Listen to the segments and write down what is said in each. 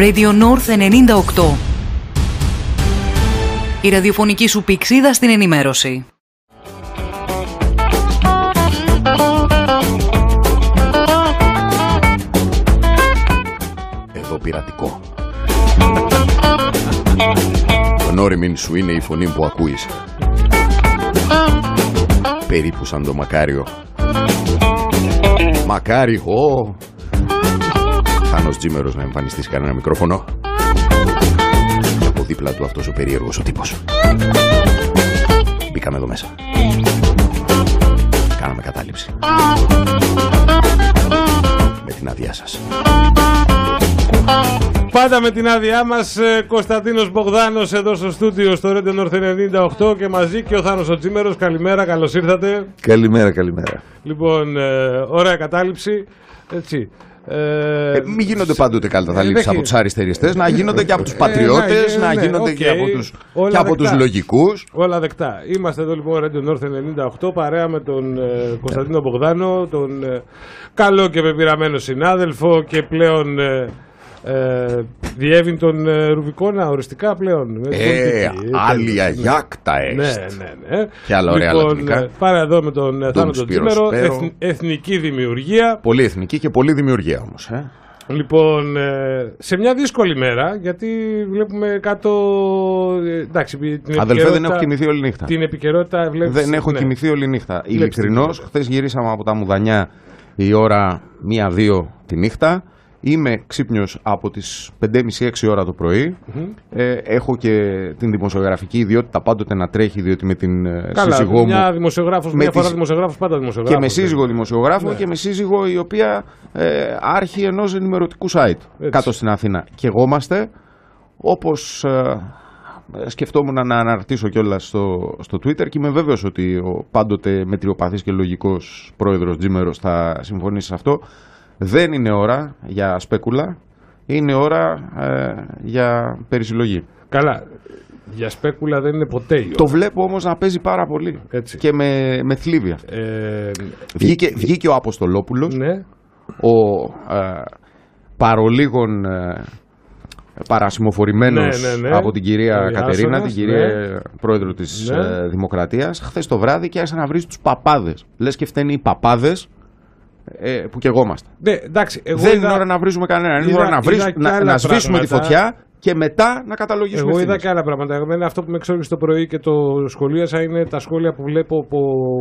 Radio North 98. Η ραδιοφωνική σου πηξίδα στην ενημέρωση. Εδώ πειρατικό. Γνώριμην σου είναι η φωνή που ακούεις. Περίπου σαν το μακάριο. Μακάρι, ω! Θάνος Τζίμερος να εμφανιστεί σε κανένα μικρόφωνο. Και από δίπλα του αυτός ο περίεργος ο τύπος. Μπήκαμε εδώ μέσα. Κάναμε κατάληψη. Με την άδειά σας. Πάντα με την άδειά μας, Κωνσταντίνος Μπογδάνος εδώ στο στούντιο στο Ρέντε North 98 και μαζί και ο Θάνος ο Τσίμερο. Καλημέρα, καλώς ήρθατε. Καλημέρα, καλημέρα. Λοιπόν, ε, ωραία κατάληψη. Έτσι. Ε, ε, μην γίνονται πάντοτε καταλήψεις ε, από τους αριστεριστές, να γίνονται και από τους Ε, πατριώτες, ναι, να ναι, γίνονται οκ. και από τους, Όλα και από τους δεκτά. λογικούς. Όλα δεκτά. Είμαστε εδώ λοιπόν Radio North 98 παρέα με τον ε, Κωνσταντίνο Μπογδάνο, τον ε, καλό και πεπειραμένο συνάδελφο και πλέον ε, ε, διεύθυν τον ε, Ρουβικόνα οριστικά πλέον. με την Ε, πολιτική. alea τέλος. iacta Ναι, est. ναι, ναι. Και άλλα ωραία λοιπόν, λατινικά. ε, Πάρα εδώ με τον ε, Θάνο τον Σπύρο Τζίμερο, Σπέρο. εθν- εθνική δημιουργία. Πολύ εθνική και πολύ δημιουργία όμως. Ε. Λοιπόν, ε, σε μια δύσκολη μέρα, γιατί βλέπουμε κάτω. ε, εντάξει, την Αδελφέ δεν επικαιρότητα- έχω κοιμηθεί όλη νύχτα. Την επικαιρότητα βλέπεις, Δεν έχω ναι. κοιμηθεί όλη νύχτα. την Ειλικρινώς, επικαιρότητα. χθες γυρίσαμε από τα Μουδανιά η ώρα 1-2 τη νύχτα. Είμαι ξύπνιος από τις 5.30-6 ώρα το πρωι Ε, έχω και την δημοσιογραφική ιδιότητα πάντοτε να τρέχει, διότι με την ε, Καλά, σύζυγό μια μου δημοσιογράφος, με μια φορά τις- δημοσιογράφος, πάντα δημοσιογράφος. και με σύζυγο δημοσιογράφο Ναι. και με σύζυγο η οποία ε, άρχη ενός ενημερωτικού site κάτω στην Αθήνα. Και εγώ είμαστε όπως ε, σκεφτόμουν να αναρτήσω κιόλας στο, στο Twitter και είμαι βέβαιος ότι ο πάντοτε μετριοπαθής και λογικός πρόεδρος Τζίμερος θα συμφωνήσει σε αυτό. Δεν είναι ώρα για σπέκουλα, είναι ώρα ε, για περισυλλογή. Καλά, για σπέκουλα δεν είναι ποτέ η ώρα. Το βλέπω όμως να παίζει πάρα πολύ Έτσι. και με, με θλίβει αυτό. Ε, Βγήκε, βγήκε ο Αποστολόπουλος ναι, ο ε, παρολίγων ε, παρασημοφορημένος Ναι, ναι, ναι. από την κυρία Ο Κατερίνα, Ιάσονας, την κυρία ναι. πρόεδρο της Ναι. ε, Δημοκρατίας, χθες το βράδυ και άρχισε να βρει τους παπάδες. Λες και φταίνει οι παπάδες ε, που κεγόμαστε. ναι, εντάξει, εγώ Δεν είδα, είναι ώρα να βρίζουμε κανένα. Είναι είδα- ώρα να, βρίζ- είδα και να, άλλα να σβήσουμε τη πράγματα. φωτιά και μετά να καταλογίσουμε Εγώ είδα ευθύνες. και άλλα πράγματα. Εμένα αυτό που με εξόριξε το πρωί και το σχολίασα είναι τα σχόλια που βλέπω από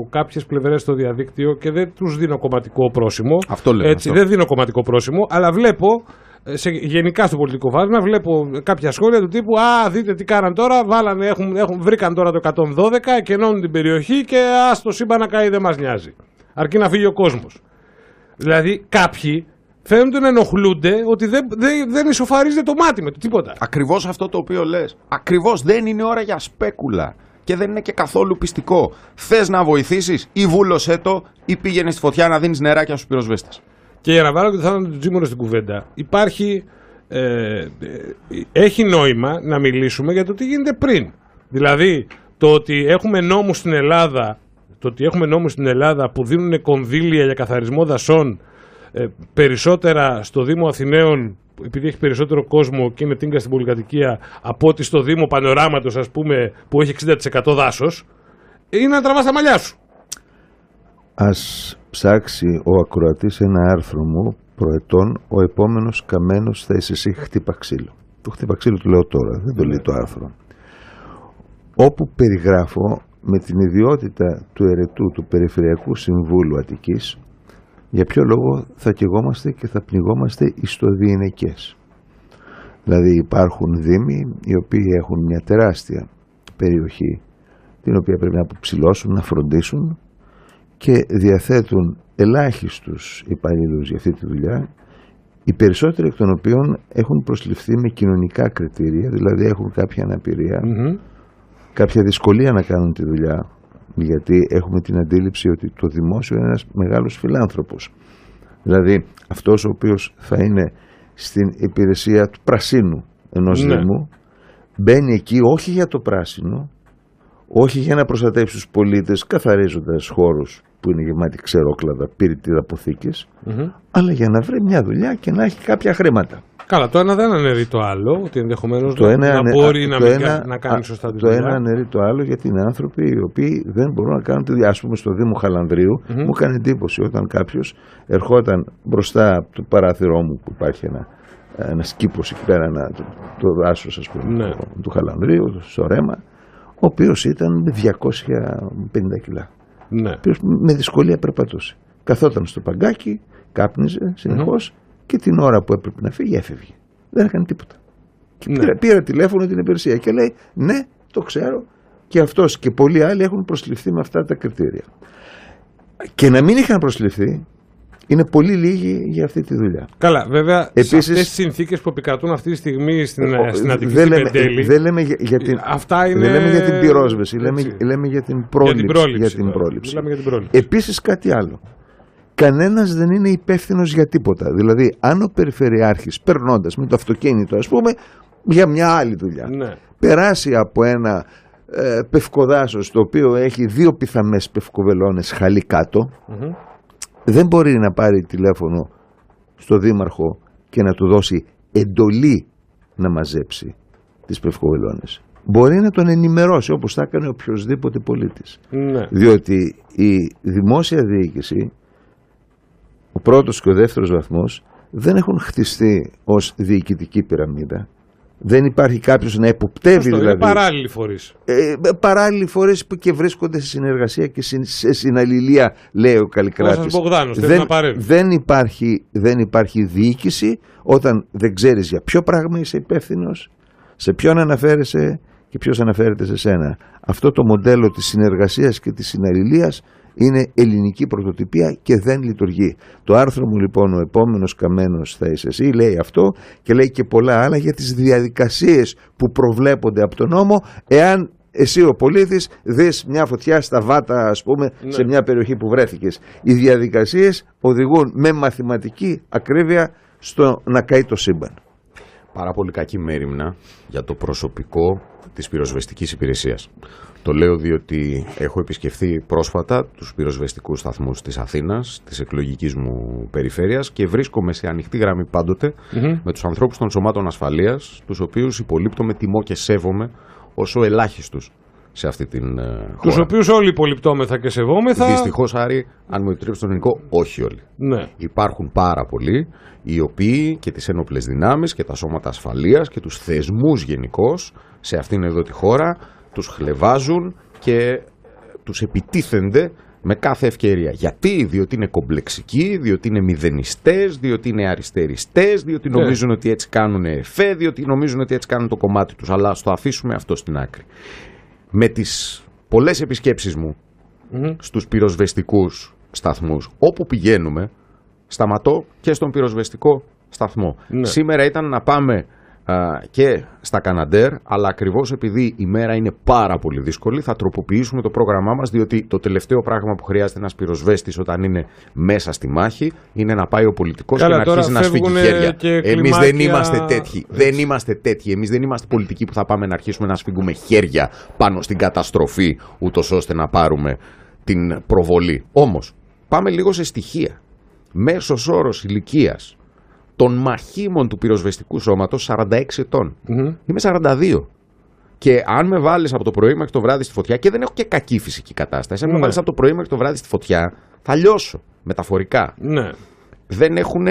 κάποιες πλευρές στο διαδίκτυο και δεν τους δίνω κομματικό πρόσημο. Αυτό λέω, Έτσι, αυτό. δεν δίνω κομματικό πρόσημο, αλλά βλέπω ε, σε, γενικά στο πολιτικό φάσμα βλέπω κάποια σχόλια του τύπου Α, δείτε τι κάναν τώρα. Βάλανε, έχουν, έχουν, βρήκαν τώρα το 112 και ενώνουν την περιοχή και α το σύμπαν να καεί, δεν μας νοιάζει. Αρκεί να φύγει ο κόσμος. Δηλαδή κάποιοι φαίνονται να ενοχλούνται ότι δεν, δεν, δεν ισοφαρίζεται το μάτι με το τίποτα. Ακριβώς αυτό το οποίο λες. Ακριβώς δεν είναι ώρα για σπέκουλα. Και δεν είναι και καθόλου πιστικό. Θες να βοηθήσεις ή βούλωσέ το ή πήγαινε στη φωτιά να δίνεις νεράκια στους πυροσβέστες. Και για να βάλω και το θάνατο του Τζίμωρο στην κουβέντα, υπάρχει. Ε, ε, έχει νόημα να μιλήσουμε για το τι γίνεται πριν. Δηλαδή, το ότι έχουμε νόμους στην Ελλάδα, το ότι έχουμε νόμους στην Ελλάδα που δίνουν κονδύλια για καθαρισμό δασών ε, περισσότερα στο Δήμο Αθηναίων επειδή έχει περισσότερο κόσμο και είναι τίνκα στην πολυκατοικία από ότι στο Δήμο Πανοράματος ας πούμε που έχει 60% δάσος είναι να τραβάς τα μαλλιά σου. Ας ψάξει ο ακροατής ένα άρθρο μου προετών ο επόμενος καμένος θα είσαι εσύ χτύπα ξύλο. Το χτύπα ξύλο το λέω τώρα, δεν το λέει το άρθρο. Όπου περιγράφω με την ιδιότητα του ερετού του Περιφερειακού Συμβούλου Αττικής για ποιο λόγο θα καιγόμαστε και θα πνιγόμαστε ιστοδιειναικές. Δηλαδή υπάρχουν δήμοι οι οποίοι έχουν μια τεράστια περιοχή την οποία πρέπει να αποψηλώσουν, να φροντίσουν και διαθέτουν ελάχιστους υπαλλήλους για αυτή τη δουλειά οι περισσότεροι εκ των οποίων έχουν προσληφθεί με κοινωνικά κριτήρια δηλαδή έχουν κάποια αναπηρία Μμμ. Κάποια δυσκολία να κάνουν τη δουλειά γιατί έχουμε την αντίληψη ότι το δημόσιο είναι ένας μεγάλος φιλάνθρωπος δηλαδή αυτός ο οποίος θα είναι στην υπηρεσία του πρασίνου ενός Ναι. Δήμου μπαίνει εκεί όχι για το πράσινο όχι για να προστατεύσει τους πολίτες καθαρίζοντας χώρους που είναι γεμάτοι ξερόκλαδα, πυρητήρα αποθήκες, Μμμ. αλλά για να βρει μια δουλειά και να έχει κάποια χρήματα. Καλά, το ένα δεν αναιρεί το άλλο, ότι ενδεχομένως Το να, ένα, να ανε- μπορεί α, να, το μην ένα- κα- να κάνει α, σωστά τη Το δουλειά. ένα αναιρεί το άλλο γιατί είναι άνθρωποι οι οποίοι δεν μπορούν να κάνουν τη δουλειά. Α πούμε, στο Δήμο Χαλανδρίου μου έκανε εντύπωση όταν κάποιος ερχόταν μπροστά από το παράθυρό μου που υπάρχει ένα, ένα κήπο εκεί πέρα, ένα, το, το δάσος πούμε Ναι. του, του Χαλανδρίου, στο Ρέμα, ο οποίος ήταν με 250 κιλά. Ναι. Ο οποίος με δυσκολία περπατούσε. Καθόταν στο παγκάκι, κάπνιζε συνεχώς και την ώρα που έπρεπε να φύγει έφευγε. Δεν έκανε τίποτα. Και Ναι. πήρα, πήρα τηλέφωνο την υπηρεσία και λέει ναι, το ξέρω και αυτός και πολλοί άλλοι έχουν προσληφθεί με αυτά τα κριτήρια. Και να μην είχαν προσληφθεί είναι πολύ λίγοι για αυτή τη δουλειά. Καλά, βέβαια, σε Επίσης- αυτές τις συνθήκες που επικρατούν αυτή τη στιγμή στην, Ο- στην Αττική δεν, στην λέμε, Πεντέλη, δεν λέμε για, για την, αυτά είναι... δεν λέμε για την πυρόσβεση, λέμε, Έτσι. λέμε για την για πρόληψη. την πρόληψη. για την τώρα. πρόληψη. Μιλάμε για την πρόληψη. Επίσης κάτι άλλο. Κανένας δεν είναι υπεύθυνος για τίποτα. Δηλαδή, αν ο Περιφερειάρχης περνώντας με το αυτοκίνητο, ας πούμε, για μια άλλη δουλειά, Ναι. περάσει από ένα ε, πευκοδάσος το οποίο έχει δύο πιθαμές πευκοβελώνες χαλί κάτω, Μμμ. δεν μπορεί να πάρει τηλέφωνο στο δήμαρχο και να του δώσει εντολή να μαζέψει τις πευκοβελώνες. Μπορεί να τον ενημερώσει όπως θα έκανε οποιοδήποτε πολίτης. Ναι. Διότι η δημόσια διοίκηση, ο πρώτος και ο δεύτερος βαθμός, δεν έχουν χτιστεί ως διοικητική πυραμίδα. Δεν υπάρχει κάποιος να εποπτεύει Σωστό, είναι δηλαδή παράλληλοι φορείς. ε, παράλληλοι φορές που και βρίσκονται σε συνεργασία και συν- σε συναλληλία, λέει ο Καλλικράτης. Ο Σας Μπογδάνος, θέλει δεν, να παρέμβεις. δεν, υπάρχει, δεν υπάρχει διοίκηση όταν δεν ξέρεις για ποιο πράγμα είσαι υπεύθυνο, σε ποιον αναφέρεσαι και ποιος αναφέρεται σε σένα. Αυτό το μοντέλο της συνεργασίας και της συναλληλίας είναι ελληνική πρωτοτυπία και δεν λειτουργεί. Το άρθρο μου λοιπόν ο επόμενος καμένος θα είσαι εσύ λέει αυτό και λέει και πολλά άλλα για τις διαδικασίες που προβλέπονται από τον νόμο εάν εσύ ο πολίτης δεις μια φωτιά στα βάτα ας πούμε Ναι. σε μια περιοχή που βρέθηκες. Οι διαδικασίες οδηγούν με μαθηματική ακρίβεια στο να καεί το σύμπαν. Πάρα πολύ κακή μέρημνα για το προσωπικό της πυροσβεστικής υπηρεσίας. Το λέω διότι έχω επισκεφθεί πρόσφατα τους πυροσβεστικούς σταθμούς της Αθήνας, της εκλογικής μου περιφέρειας και βρίσκομαι σε ανοιχτή γραμμή πάντοτε με τους ανθρώπους των σωμάτων ασφαλείας, τους οποίους υπολείπτω με τιμώ και σέβομαι όσο ελάχιστους σε αυτή την ε, χώρα. Τους οποίους όλοι υπολοιπτώμεθα και σεβόμεθα. Δυστυχώς, Άρη, αν μου επιτρέψει τον ελληνικό, όχι όλοι. Ναι. Υπάρχουν πάρα πολλοί οι οποίοι και τις ένοπλες δυνάμεις και τα σώματα ασφαλείας και τους θεσμούς γενικώς σε αυτήν εδώ τη χώρα τους χλεβάζουν και τους επιτίθενται με κάθε ευκαιρία. Γιατί, διότι είναι κομπλεξικοί, διότι είναι μηδενιστές, διότι είναι αριστεριστές, διότι Ναι. νομίζουν ότι έτσι κάνουν εφέ, διότι νομίζουν ότι έτσι κάνουν το κομμάτι τους. Αλλά ας το αφήσουμε αυτό στην άκρη. Με τις πολλές επισκέψεις μου Μμμ. στους πυροσβεστικούς σταθμούς. Όπου πηγαίνουμε, σταματώ και στον πυροσβεστικό σταθμό. Ναι. Σήμερα ήταν να πάμε α, και στα Καναντέρ, αλλά ακριβώς επειδή η μέρα είναι πάρα πολύ δύσκολη, θα τροποποιήσουμε το πρόγραμμά μας, διότι το τελευταίο πράγμα που χρειάζεται ένας πυροσβέστης όταν είναι μέσα στη μάχη, είναι να πάει ο πολιτικός Καλά, και να τώρα αρχίσει να σφίγγει φεύγουνε χέρια. και Εμείς δεν κλιμάκια- είμαστε τέτοιοι. Δεν είμαστε τέτοιοι. Εμείς δεν είμαστε πολιτικοί που θα πάμε να αρχίσουμε να σφίγγουμε χέρια πάνω στην καταστροφή, ούτως ώστε να πάρουμε την προβολή. Όμως, πάμε λίγο σε στοιχεία. Μέσος όρος ηλικίας των μαχήμων του πυροσβεστικού σώματος 46 ετών. Μμμ. Είμαι 42. Και αν με βάλεις από το πρωί μέχρι το βράδυ στη φωτιά, και δεν έχω και κακή φυσική κατάσταση, αν με Ναι. βάλεις από το πρωί μέχρι το βράδυ στη φωτιά, θα λιώσω μεταφορικά. Ναι. Δεν έχουν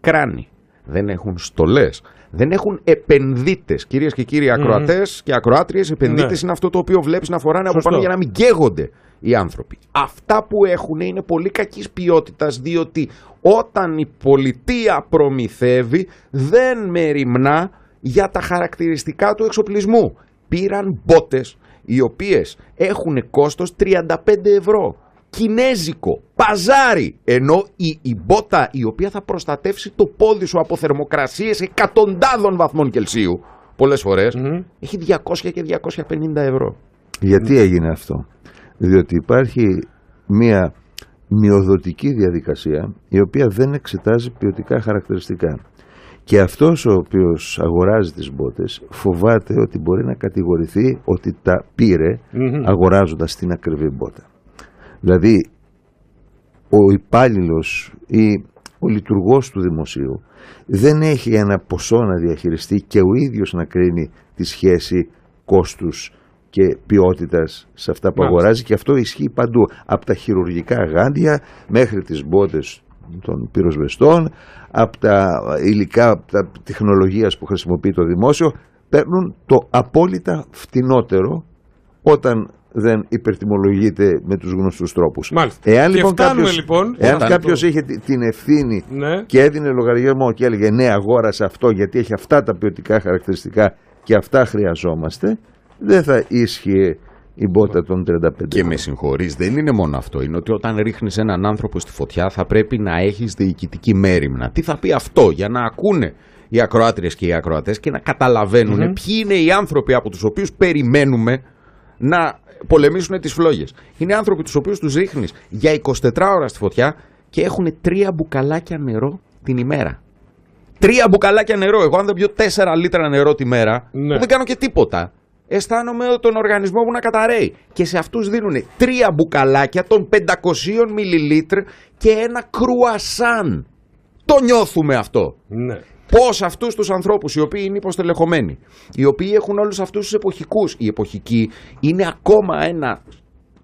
κράνη. Δεν έχουν στολές. Δεν έχουν επενδύτες. Κυρίες και κύριοι ακροατές και ακροάτριες, επενδύτες Ναι. είναι αυτό το οποίο βλέπεις να φοράνε από Σωστό. πάνω για να μην καίγονται οι άνθρωποι. Αυτά που έχουν είναι πολύ κακής ποιότητας, διότι όταν η πολιτεία προμηθεύει, δεν μεριμνά για τα χαρακτηριστικά του εξοπλισμού. Πήραν μπότες οι οποίες έχουν κόστος 35 ευρώ. Κινέζικο, παζάρι. Ενώ η, η μπότα η οποία θα προστατεύσει το πόδι σου από θερμοκρασίες εκατοντάδων βαθμών Κελσίου πολλές φορές, Μμμ. έχει 200 και 250 ευρώ. Γιατί έγινε αυτό; Διότι υπάρχει μία μειοδοτική διαδικασία η οποία δεν εξετάζει ποιοτικά χαρακτηριστικά. Και αυτός ο οποίος αγοράζει τις μπότες φοβάται ότι μπορεί να κατηγορηθεί ότι τα πήρε Μμμ. αγοράζοντας την ακριβή μπότα. Δηλαδή ο υπάλληλος ή ο λειτουργός του δημοσίου δεν έχει ένα ποσό να διαχειριστεί και ο ίδιος να κρίνει τη σχέση κόστους και ποιότητας σε αυτά που Μάλιστα. αγοράζει και αυτό ισχύει παντού από τα χειρουργικά γάντια μέχρι τις μπότες των πυροσβεστών από τα υλικά από τα τεχνολογίας που χρησιμοποιεί το δημόσιο παίρνουν το απόλυτα φτηνότερο όταν δεν υπερτιμολογείται με τους γνωστούς τρόπους. Μάλιστα. Εάν Και λοιπόν φτάνουμε, κάποιος, λοιπόν, εάν όταν κάποιος το- είχε τη- την ευθύνη Ναι. και έδινε λογαριασμό και έλεγε ναι αγόρασα αυτό γιατί έχει αυτά τα ποιοτικά χαρακτηριστικά και αυτά χρειαζόμαστε δεν θα ίσχυε η μπότα των 35 Και ευρώ. με συγχωρείς, δεν είναι μόνο αυτό. Είναι ότι όταν ρίχνεις έναν άνθρωπο στη φωτιά, θα πρέπει να έχεις διοικητική μέρημνα. Τι θα πει αυτό, για να ακούνε οι ακροάτριες και οι ακροατές και να καταλαβαινουν ποιοι είναι οι άνθρωποι από τους οποίους περιμένουμε να πολεμήσουν τις φλόγες. Είναι άνθρωποι τους οποίους τους ρίχνεις για 24 ώρα στη φωτιά και έχουν τρία μπουκαλάκια νερό την ημέρα. Τρία μπουκαλάκια νερό. Εγώ, αν δεν πιω 4 λίτρα νερό τη μέρα, Ναι. δεν κάνω και τίποτα. Αισθάνομαι τον οργανισμό μου να καταραίει. Και σε αυτούς δίνουν τρία μπουκαλάκια των 500 μιλιλίτρ και ένα κρουασάν. Το νιώθουμε αυτό. Ναι. Πώς αυτούς τους ανθρώπους, οι οποίοι είναι υποστελεχωμένοι, οι οποίοι έχουν όλους αυτούς τους εποχικούς, οι εποχικοί είναι ακόμα ένα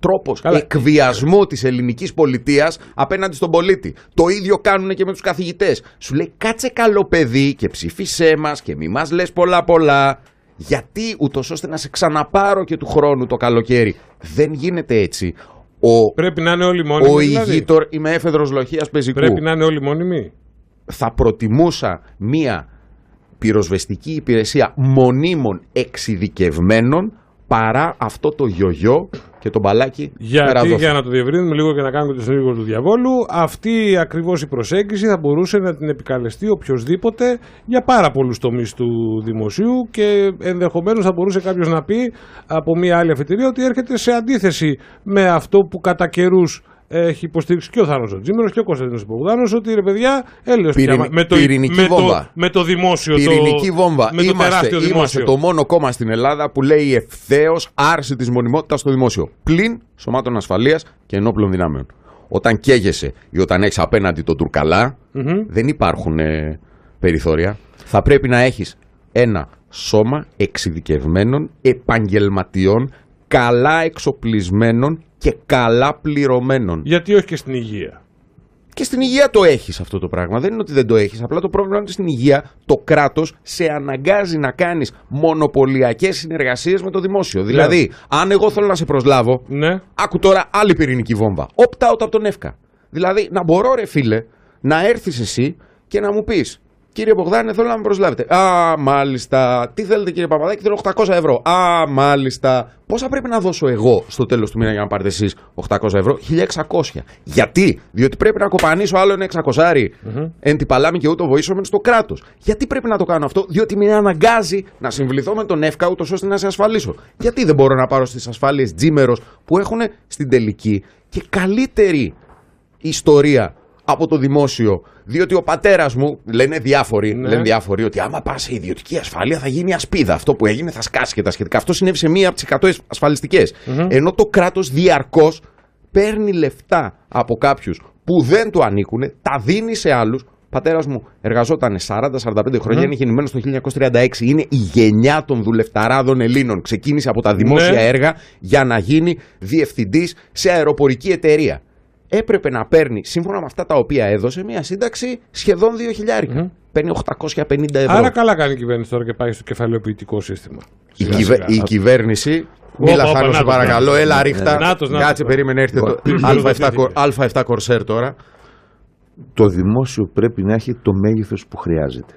τρόπος Καλά. εκβιασμού της ελληνικής πολιτείας απέναντι στον πολίτη. Το ίδιο κάνουν και με τους καθηγητές. Σου λέει κάτσε καλό παιδί και ψήφισέ μας και μη μας λες πολλά πολλά. Γιατί ούτως ώστε να σε ξαναπάρω και του χρόνου το καλοκαίρι. Δεν γίνεται έτσι. Ο, Πρέπει να είναι όλοι μόνιμοι. ο δηλαδή. ηγήτορ, είμαι έφεδρος λοχεία πεζικού Πρέπει να είναι όλοι μόνιμοι. θα προτιμούσα μία πυροσβεστική υπηρεσία μονίμων εξειδικευμένων παρά αυτό το γιογιό και το μπαλάκι Γιατί, περαδόφου. για να το διευρύνουμε λίγο και να κάνουμε το συνήγορο του διαβόλου, αυτή ακριβώς η προσέγγιση θα μπορούσε να την επικαλεστεί οποιοδήποτε για πάρα πολλούς τομείς του δημοσίου και ενδεχομένως θα μπορούσε κάποιος να πει από μια άλλη αφετηρία ότι έρχεται σε αντίθεση με αυτό που κατά καιρούς έχει υποστήριξει και ο Θάνος Τζίμερο και ο Κωνσταντίνος Πογδάνο, ότι ρε παιδιά, έλεος πια, Πυρηνι- με, το, πυρηνική με, το, βόμβα. με το δημόσιο. Πυρηνική το, βόμβα. Με το είμαστε, τεράστιο είμαστε δημόσιο. το μόνο κόμμα στην Ελλάδα που λέει ευθέως άρση της μονιμότητας στο δημόσιο. Πλην σωμάτων ασφαλείας και ενόπλων δυνάμεων. Όταν καίγεσαι ή όταν έχεις απέναντι τον τουρκαλα Μμμ. δεν υπάρχουν ε, περιθώρια. Θα πρέπει να έχεις ένα σώμα εξειδικευμένων επαγγελματιών, καλά εξοπλισμένων και καλά πληρωμένων. Γιατί όχι και στην υγεία. Και στην υγεία το έχεις αυτό το πράγμα. Δεν είναι ότι δεν το έχεις. Απλά το πρόβλημα είναι ότι στην υγεία το κράτος σε αναγκάζει να κάνεις μονοπωλιακές συνεργασίες με το δημόσιο. Δηλαδή, αν εγώ θέλω να σε προσλάβω, Ναι. άκου τώρα άλλη πυρηνική βόμβα. Opt-out από τον ΕΦΚΑ. Δηλαδή, να μπορώ, ρε φίλε, να έρθεις εσύ και να μου πεις. Κύριε Μπογδάνη, θέλω να με προσλάβετε. Α, μάλιστα. Τι θέλετε, κύριε Παπαδάκη, θέλω 800 ευρώ. Α, μάλιστα. Πόσα πρέπει να δώσω εγώ στο τέλος του μήνα για να πάρετε εσείς 800 ευρώ, 1600. Γιατί, διότι πρέπει να κοπανίσω άλλο ένα 600 εν τη παλάμη και ούτω βοήσομεν στο κράτος. Γιατί πρέπει να το κάνω αυτό, διότι με αναγκάζει να συμβληθώ με τον ΕΦΚΑ ούτως ώστε να σε ασφαλίσω. Γιατί δεν μπορώ να πάρω στις ασφάλειες τζίμερος που έχουν στην τελική και καλύτερη ιστορία από το δημόσιο. Διότι ο πατέρας μου, λένε διάφοροι, Ναι. λένε διάφοροι ότι άμα πας σε ιδιωτική ασφάλεια θα γίνει ασπίδα. Αυτό που έγινε θα σκάσει και τα σχετικά. Αυτό συνέβη σε μία από τις 100 ασφαλιστικες Ενώ το κράτος διαρκώς παίρνει λεφτά από κάποιους που δεν του ανήκουν, τα δίνει σε άλλους. Πατέρας μου εργαζόταν 40-45 χρόνια, είναι γεννημένος το 1936. Είναι η γενιά των δουλευταράδων Ελλήνων. Ξεκίνησε από τα δημόσια Ναι. έργα για να γίνει διευθυντής σε αεροπορική εταιρεία. Έπρεπε να παίρνει, σύμφωνα με αυτά τα οποία έδωσε, μια σύνταξη σχεδόν 2 χιλιάρικα. Παίρνει 850 ευρώ. Άρα καλά κάνει η κυβέρνηση τώρα και πάει στο κεφαλαιοποιητικό σύστημα. η, Σιγά κυβε- σιγά. η κυβέρνηση. Μίλα όπα, Θάνο, σε νάτος, παρακαλώ. νάτος. Έλα, ρίχτα. Νάτος, νάτος. Κάτσε, περίμενε, έρχεται το Λοιπόν. Α7, κορ- Α7 κορσέρ τώρα. το δημόσιο πρέπει να έχει το μέγεθος που χρειάζεται.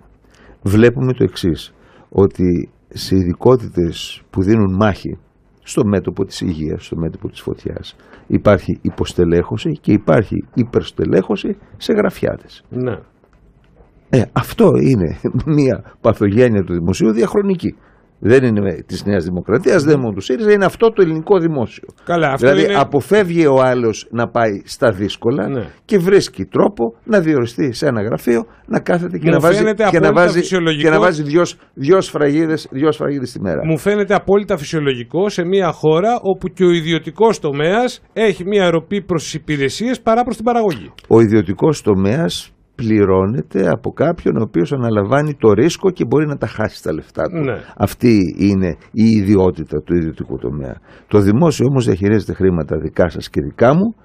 Βλέπουμε το εξής, ότι σε ειδικότητες που δίνουν μάχη στο μέτωπο της υγείας, στο μέτωπο της φωτιάς, υπάρχει υποστελέχωση και υπάρχει υπερστελέχωση σε γραφιάτες. Ναι. Ε, αυτό είναι μια παθογένεια του δημοσίου διαχρονική. Δεν είναι της Νέας Δημοκρατίας, δεν είναι μόνο τους ΣΥΡΙΖΑ, είναι αυτό το ελληνικό δημόσιο. Καλά, αυτό δηλαδή είναι- αποφεύγει ο άλλος να πάει στα δύσκολα Ναι. και βρίσκει τρόπο να διοριστεί σε ένα γραφείο, να κάθεται και Μου να βάζει, φαίνεται και να απόλυτα βάζει, φυσιολογικό. και να βάζει δυο, δυο σφραγίδες, δυο σφραγίδες τη μέρα. Μου φαίνεται απόλυτα φυσιολογικό σε μια χώρα όπου και ο ιδιωτικός τομέας έχει μια ροπή προς τις υπηρεσίες παρά προς την παραγωγή. Ο ιδιωτικός τομέας πληρώνεται από κάποιον ο οποίος αναλαμβάνει το ρίσκο και μπορεί να τα χάσει τα λεφτά του. Ναι. Αυτή είναι η ιδιότητα του ιδιωτικού τομέα. Το δημόσιο όμως διαχειρίζεται χρήματα δικά σας και δικά μου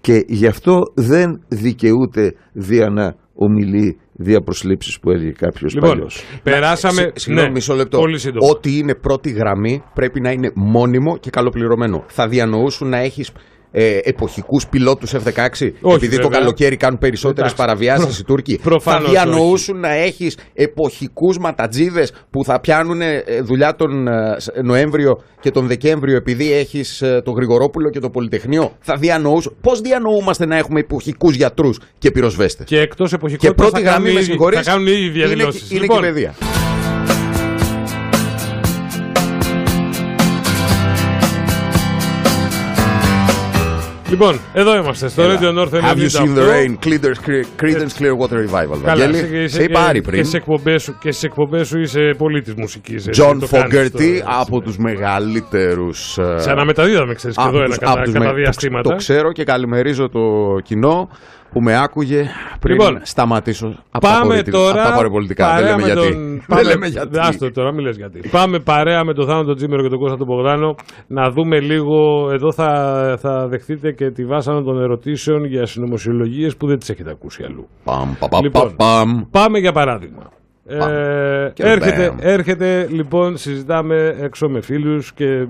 και γι' αυτό δεν δικαιούται δια να ομιλεί δια προσλήψεις που έλεγε κάποιος Λοιπόν, παλιός. περάσαμε. Συ- Συγγνώμη, ναι, μισό λεπτό. Πολύ σύντομα. Ό,τι είναι πρώτη γραμμή πρέπει να είναι μόνιμο και καλοπληρωμένο. Θα διανοούσουν να έχεις ε, εποχικούς πιλότους F-16, επειδή το βέβαια. καλοκαίρι κάνουν περισσότερες Εντάξει. παραβιάσεις οι Τούρκοι. Θα Προφανώς διανοούσουν να έχεις εποχικούς ματατζίδες που θα πιάνουν ε, δουλειά τον ε, σ- Νοέμβριο και τον Δεκέμβριο επειδή έχεις το Γρηγορόπουλο και το Πολυτεχνείο. Θα διανοούσουν. Πώς διανοούμαστε να έχουμε εποχικούς γιατρούς και πυροσβέστες; Και εκτός Και εποχικότητα πρώτη θα, γραμμή, κάνουν με ήδη- συγχωρείς, θα κάνουν ήδη είναι, διαδηλώσεις. είναι και η παιδεία. Λοιπόν, εδώ είμαστε στο Radio North 98. Have you seen the rain? Creedence, Creedence Clearwater Revival. Καλά, Βαγγέλη, σε- σε- σε είπα Άρη και πριν. στι εκπομπές σου, και στις εκπομπές σου είσαι πολίτης μουσικής. John Fogerty από τους μεγαλύτερους ε, Σε αναμεταδίδαμε, ξέρεις, και από εδώ ένα τους- κατά, από τους κατά με- το, διαστήματα. το ξέρω και καλημερίζω το κοινό που με άκουγε πριν Λοιπόν, σταματήσω από τα, Πάμε πολιτι- τώρα. από τα παραπολιτικά. Δεν παρέα λέμε με γιατί. Τον... Δεν Πάμε... λέμε γιατί. Άστο τώρα, μην λες γιατί. Πάμε παρέα με τον Θάνο τον Τζίμερο και τον Κώστα τον Μπογδάνο να δούμε λίγο. Εδώ θα, θα δεχτείτε και τη βάσανα των ερωτήσεων για συνωμοσιολογίες που δεν τις έχετε ακούσει αλλού. Παμ, πα, πα, Λοιπόν. πα, παμ. Πάμε για παράδειγμα. Πάμε. Ε, Και έρχεται, μπαμ. έρχεται λοιπόν, συζητάμε έξω με φίλους και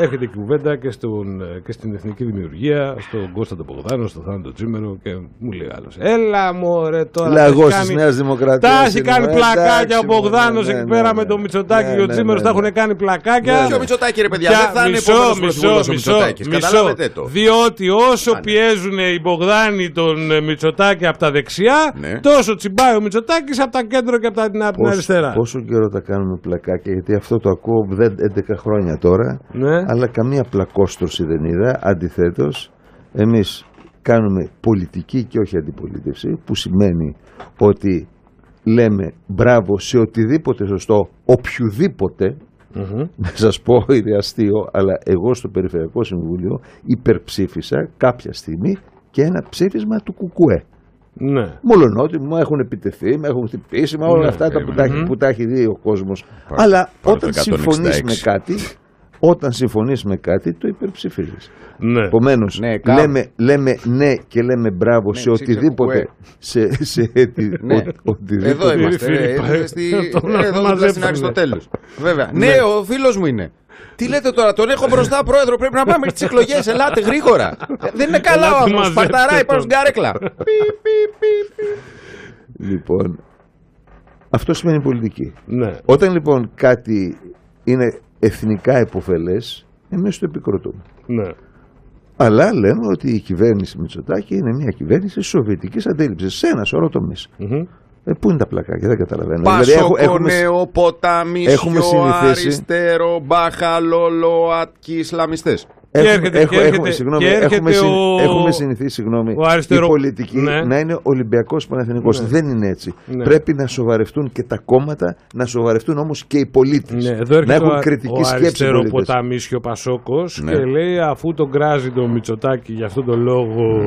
έρχεται η κουβέντα και, στον, και στην Εθνική Δημιουργία, στον Κώστα τον Πογδάνο, στον Θάνο τον Τζίμερο και μου λέει άλλος Έλα μωρέ τώρα, τα έχει Λαγός της κάνει- Νέας Δημοκρατίας. τα έχει είναι, κάνει ε, πλακάκια εντάξει, ο Μπογδάνος ναι, εκεί ναι, πέρα ναι, με το ναι. Μητσοτάκη Ναι, και ο ναι, Τζίμερος ναι, τα ναι. έχουν κάνει πλακάκια. Ναι, Και ο Μητσοτάκη ρε παιδιά, Για- δεν θα είναι μισό, επόμενος μισό, πρωθυπουργός ο μισό, Μητσοτάκης. μισό. Καταλάβετε το. Διότι όσο πιέζουν οι Μπογδάνοι τον ε, Μητσοτάκη από τα δεξιά, Ναι. τόσο τσιμπάει ο Μητσοτάκης από τα κέντρο και από τα- την από την Πόσο- αριστερά. Πόσο καιρό τα κάνουμε πλακάκια, γιατί αυτό το ακούω δεν- 11 χρόνια τώρα, Ναι. αλλά καμία πλακόστρωση δεν είδα. Αντιθέτως, εμείς κάνουμε πολιτική και όχι αντιπολίτευση, που σημαίνει ότι λέμε μπράβο σε οτιδήποτε σωστό, οποιοδήποτε, Μμμ. να σας πω είναι αστείο, αλλά εγώ στο Περιφερειακό Συμβούλιο υπερψήφισα κάποια στιγμή και ένα ψήφισμα του Κουκουέ. Ναι. Μόλον ότι μου έχουν επιτεθεί, με έχουν χτυπήσει, με όλα Ναι, αυτά τα που, τα, έχει- μμμ. που τα έχει δει ο κόσμος. Αλλά πάρε όταν το 166. συμφωνείς με κάτι, όταν συμφωνείς με κάτι, το υπερψηφίζεις. Ναι. Επομένως, Ναι, κάπου. λέμε, λέμε ναι και λέμε μπράβο σε ψήφισε οτιδήποτε. κουκουέ. Σε, σε, ετι- Ναι. ο- οτιδήποτε. Εδώ είμαστε. Φίλοι, ε, πάει. ε, στη- Τον ε, Εδώ δίπλα μαζέψανε. στην Αριστοτέλου. Βέβαια. Ναι, ο φίλος μου είναι. Τι λέτε τώρα, τον έχω μπροστά πρόεδρο. Πρέπει να πάμε στι εκλογές. Ελάτε γρήγορα. Ε, Δεν είναι καλά ο Ελάτε, άνθρωπος. μαζέψτε Σπαρταράει πάνω τον. στην κάρεκλα. Πι, πι, πι, πι. Λοιπόν, αυτό σημαίνει πολιτική. Ναι. Όταν λοιπόν κάτι είναι εθνικά επωφελές, εμείς το επικροτούμε. Ναι. Αλλά λέμε ότι η κυβέρνηση Μητσοτάκη είναι μια κυβέρνηση σοβιετικής αντίληψης σε ένα σωρό τομείς. Μμμ. Ε, πού είναι τα πλακάκια, δεν καταλαβαίνω. Δηλαδή, Πάσοκο, έχω- έχουμε, νέο, ποτάμι, έχουμε συνηθίσει- αριστερό, μπάχαλο, λοατκι, Ισλαμιστές. έχουμε, έρχεται- έχω- και έρχεται- έχουμε- συγγνώμη, και έρχεται έχουμε, συν- ο- έχουμε συνηθίσει συγγνώμη, ο αριστερο- η πολιτική Ναι. να είναι Ολυμπιακός Παναθηνικός. Ναι. Δεν είναι έτσι. Ναι. Πρέπει να σοβαρευτούν και τα κόμματα, να σοβαρευτούν όμως και οι πολίτες. Ναι, εδώ έρχεται να έχουν ο, κριτική ο σκέψη οι πολίτες. αριστεροποταμίσιο Πασόκος Ναι. και λέει αφού τον κράζει το Μητσοτάκη για αυτόν τον λόγο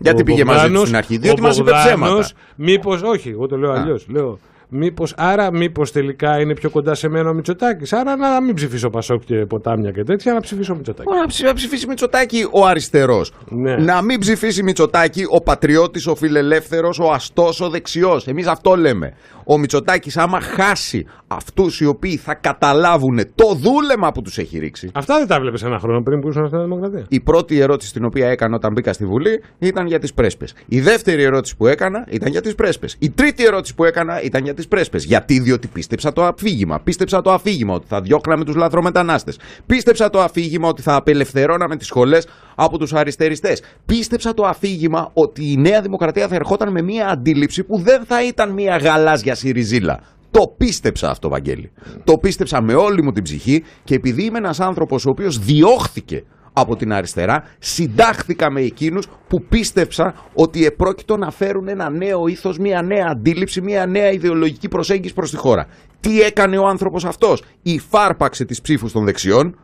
Γιατί ο πήγε μαζί τους Μπογδάνος, στην αρχή, ο διότι μας είπε Μπογδάνος, ψέματα. Μήπως, όχι, εγώ το λέω αλλιώς, λέω Μήπως, άρα μήπως τελικά είναι πιο κοντά σε μένα ο Μητσοτάκης Άρα να μην ψηφίσω Πασόκ και ποτάμια και τέτοια Να ψηφίσω Μητσοτάκη Ωραία, να ψη- να ψηφίσει Μητσοτάκη ο αριστερός. Ναι. Να μην ψηφίσει Μητσοτάκη ο πατριώτης, ο φιλελεύθερος, ο αστός, ο δεξιός. Εμείς αυτό λέμε. Ο Μητσοτάκης, άμα χάσει αυτούς οι οποίοι θα καταλάβουν το δούλεμα που τους έχει ρίξει. Αυτά δεν τα βλέπεις ένα χρόνο πριν που ήσουν στην Δημοκρατία Η πρώτη ερώτηση την οποία έκανα όταν μπήκα στη Βουλή ήταν για τις πρέσπες. Η δεύτερη ερώτηση που έκανα ήταν για τις πρέσπες. Η τρίτη ερώτηση που έκανα ήταν για τις πρέσπες. Γιατί, διότι πίστεψα το αφήγημα. Πίστεψα το αφήγημα ότι θα διώχναμε τους λαθρομετανάστες. Πίστεψα το αφήγημα ότι θα απελευθερώναμε τις σχολές από τους αριστεριστές. Πίστεψα το αφήγημα ότι η Νέα Δημοκρατία θα ερχόταν με μια αντίληψη που δεν θα ήταν μια γαλάζια σιριζίλα. Το πίστεψα αυτό, Βαγγέλη. Το πίστεψα με όλη μου την ψυχή και επειδή είμαι ένας άνθρωπος ο οποίος διώχθηκε από την αριστερά, συντάχθηκα με εκείνους που πίστεψα ότι επρόκειτο να φέρουν ένα νέο ήθος, μια νέα αντίληψη, μια νέα ιδεολογική προσέγγιση προς τη χώρα. Τι έκανε ο άνθρωπος αυτός; Υφάρπαξε τις ψήφους των δεξιών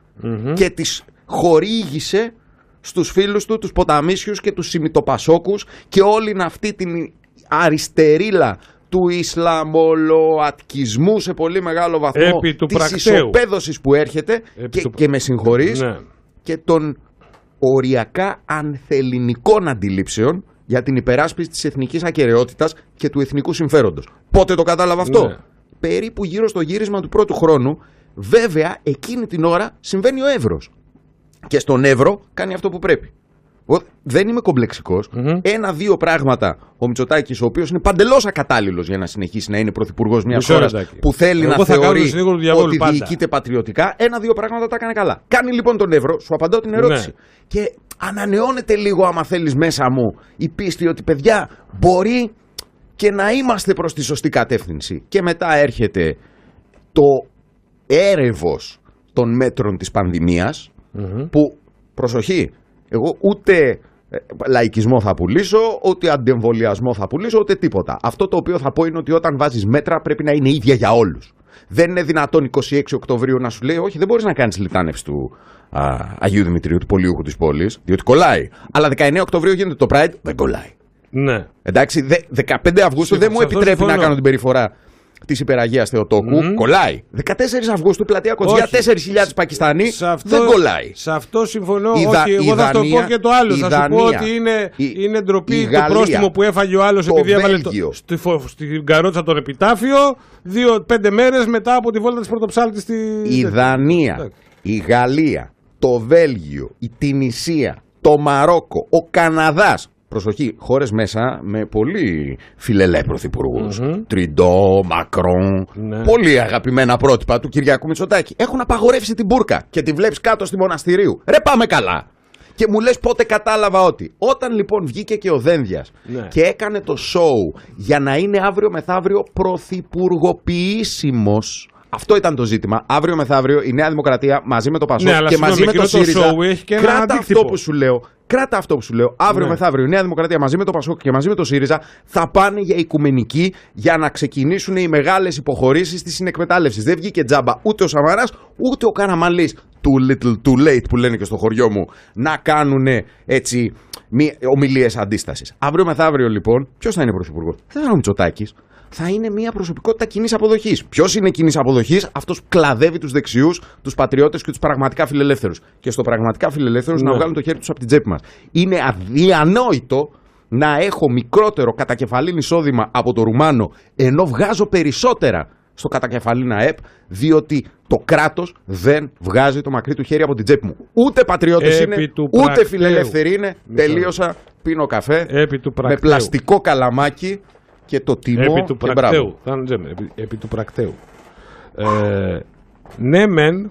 και τις χορήγησε στους φίλους του, τους ποταμίσιους και τους σημιτοπασόκους και όλη αυτή την αριστερίλα του Ισλαμολοατκισμού σε πολύ μεγάλο βαθμό Επί του της πρακτέου. ισοπαίδωσης που έρχεται Επί και, του- και με συγχωρείς Ναι. Και των οριακά ανθεληνικών αντιλήψεων για την υπεράσπιση της εθνικής ακαιρεότητας και του εθνικού συμφέροντος. Πότε το κατάλαβα αυτό; Ναι. Περίπου γύρω στο γύρισμα του πρώτου χρόνου, βέβαια εκείνη την ώρα συμβαίνει ο Εύρος. Και στον Εύρο κάνει αυτό που πρέπει. Εγώ δεν είμαι κομπλεξικός. Μμμ. Ένα-δύο πράγματα ο Μητσοτάκης, ο οποίος είναι παντελώς ακατάλληλος για να συνεχίσει να είναι πρωθυπουργός μιας Μισό χώρας λεπτάκι. που θέλει Εγώ να θα κάνω θεωρεί τον συνήγορο του διαβόλου ότι πάντα. διοικείται πατριωτικά. Ένα-δύο πράγματα τα έκανε καλά. Κάνει λοιπόν τον Εύρο, σου απαντώ την ερώτηση. Ναι. Και ανανεώνεται λίγο, άμα θέλεις, μέσα μου η πίστη ότι παιδιά μπορεί και να είμαστε προς τη σωστή κατεύθυνση. Και μετά έρχεται το έρευος των μέτρων της πανδημίας Μμμ. που, προσοχή, εγώ ούτε ε, λαϊκισμό θα πουλήσω, ούτε αντεμβολιασμό θα πουλήσω, ούτε τίποτα. Αυτό το οποίο θα πω είναι ότι όταν βάζεις μέτρα πρέπει να είναι ίδια για όλους. Δεν είναι δυνατόν 26 Οκτωβρίου να σου λέει όχι δεν μπορείς να κάνεις λιτάνευση του α, Αγίου Δημητρίου, του πολιούχου της πόλης, διότι κολλάει. Αλλά 19 Οκτωβρίου γίνεται το Pride, δεν κολλάει. Ναι. Εντάξει, δε, 15 Αυγούστου Συμφωνώ, δεν μου σε αυτό επιτρέπει να συμφωνώ. κάνω την περιφορά τη υπεραγία Θεοτόκου. Μμμ. Κολλάει. 14 Αυγούστου, πλατεία Κοτζιά, Όχι. 4.000 Πακιστανοί. Σε αυτό, Δεν κολλάει. Σε αυτό συμφωνώ. Η Δα- Όχι, η εγώ θα σου το πω Δανία- και το άλλο. η Θα σου πω Δανία- ότι είναι, η- είναι ντροπή η το Γαλλία- πρόστιμο που έφαγε ο άλλος το επειδή έβαλε το, Βέλγιο. στη, φο- στην καρότσα τον επιτάφιο δύο-πέντε μέρες μετά από τη βόλτα της πρωτοψάλτης στη. Η Δανία, Εντάξει. η Γαλλία, το Βέλγιο, η Τινησία, το Μαρόκο, ο Καναδάς. Προσοχή, χώρες μέσα με πολύ φιλελέ πρωθυπουργούς. Μμμ. Τριντό, Μακρόν, Ναι. πολύ αγαπημένα πρότυπα του Κυριακού Μητσοτάκη. Έχουν απαγορεύσει την μπουρκα και τη βλέπεις κάτω στη μοναστηρίου. Ρε πάμε καλά. Και μου λες πότε κατάλαβα ότι. Όταν λοιπόν βγήκε και ο Δένδιας Ναι. και έκανε το show για να είναι αύριο μεθαύριο πρωθυπουργοποιήσιμος. Αυτό ήταν το ζήτημα. Αύριο μεθαύριο η Νέα Δημοκρατία μαζί με το Πασόκ Ναι, αλλά και μαζί συγγνώμη, με το εκείνο το ΣΥΡΙΖΑ. show έχει και ένα κράτα αντίκτυπο. αυτό που σου λέω. Κράτα αυτό που σου λέω. Αύριο Ναι. μεθαύριο η Νέα Δημοκρατία μαζί με το Πασόκ και μαζί με το ΣΥΡΙΖΑ θα πάνε για οικουμενική για να ξεκινήσουν οι μεγάλες υποχωρήσεις της συνεκμετάλλευσης. Δεν βγήκε τζάμπα ούτε ο Σαμαράς ούτε ο Καραμαλής. Too little, too late που λένε και στο χωριό μου να κάνουν έτσι ομιλίες αντίστασης. Αύριο μεθαύριο λοιπόν, ποιος θα είναι πρωθυπουργός; Δεν θα είναι ο Μητσοτάκη. Θα είναι μια προσωπικότητα κοινής αποδοχής. Ποιος είναι κοινής αποδοχής, αυτός που κλαδεύει τους δεξιούς, τους πατριώτες και τους πραγματικά φιλελεύθερους. Και στο πραγματικά φιλελεύθερους να Ναι. βγάλουν το χέρι τους από την τσέπη μας. Είναι αδιανόητο να έχω μικρότερο κατακεφαλήν εισόδημα από το Ρουμάνο, ενώ βγάζω περισσότερα στο κατακεφαλήν ΑΕΠ, διότι το κράτος δεν βγάζει το μακρύ του χέρι από την τσέπη μου. Ούτε πατριώτες Επί είναι, του ούτε πρακτέου. φιλελεύθεροι είναι. Μισό Τελείωσα, πίνω καφέ Επί του με πρακτέου. πλαστικό καλαμάκι και το τιμό Επί του και μπράβο. πρακτέου. Θα είναι επί, επί του πρακτέου. Ε, ναι, μεν,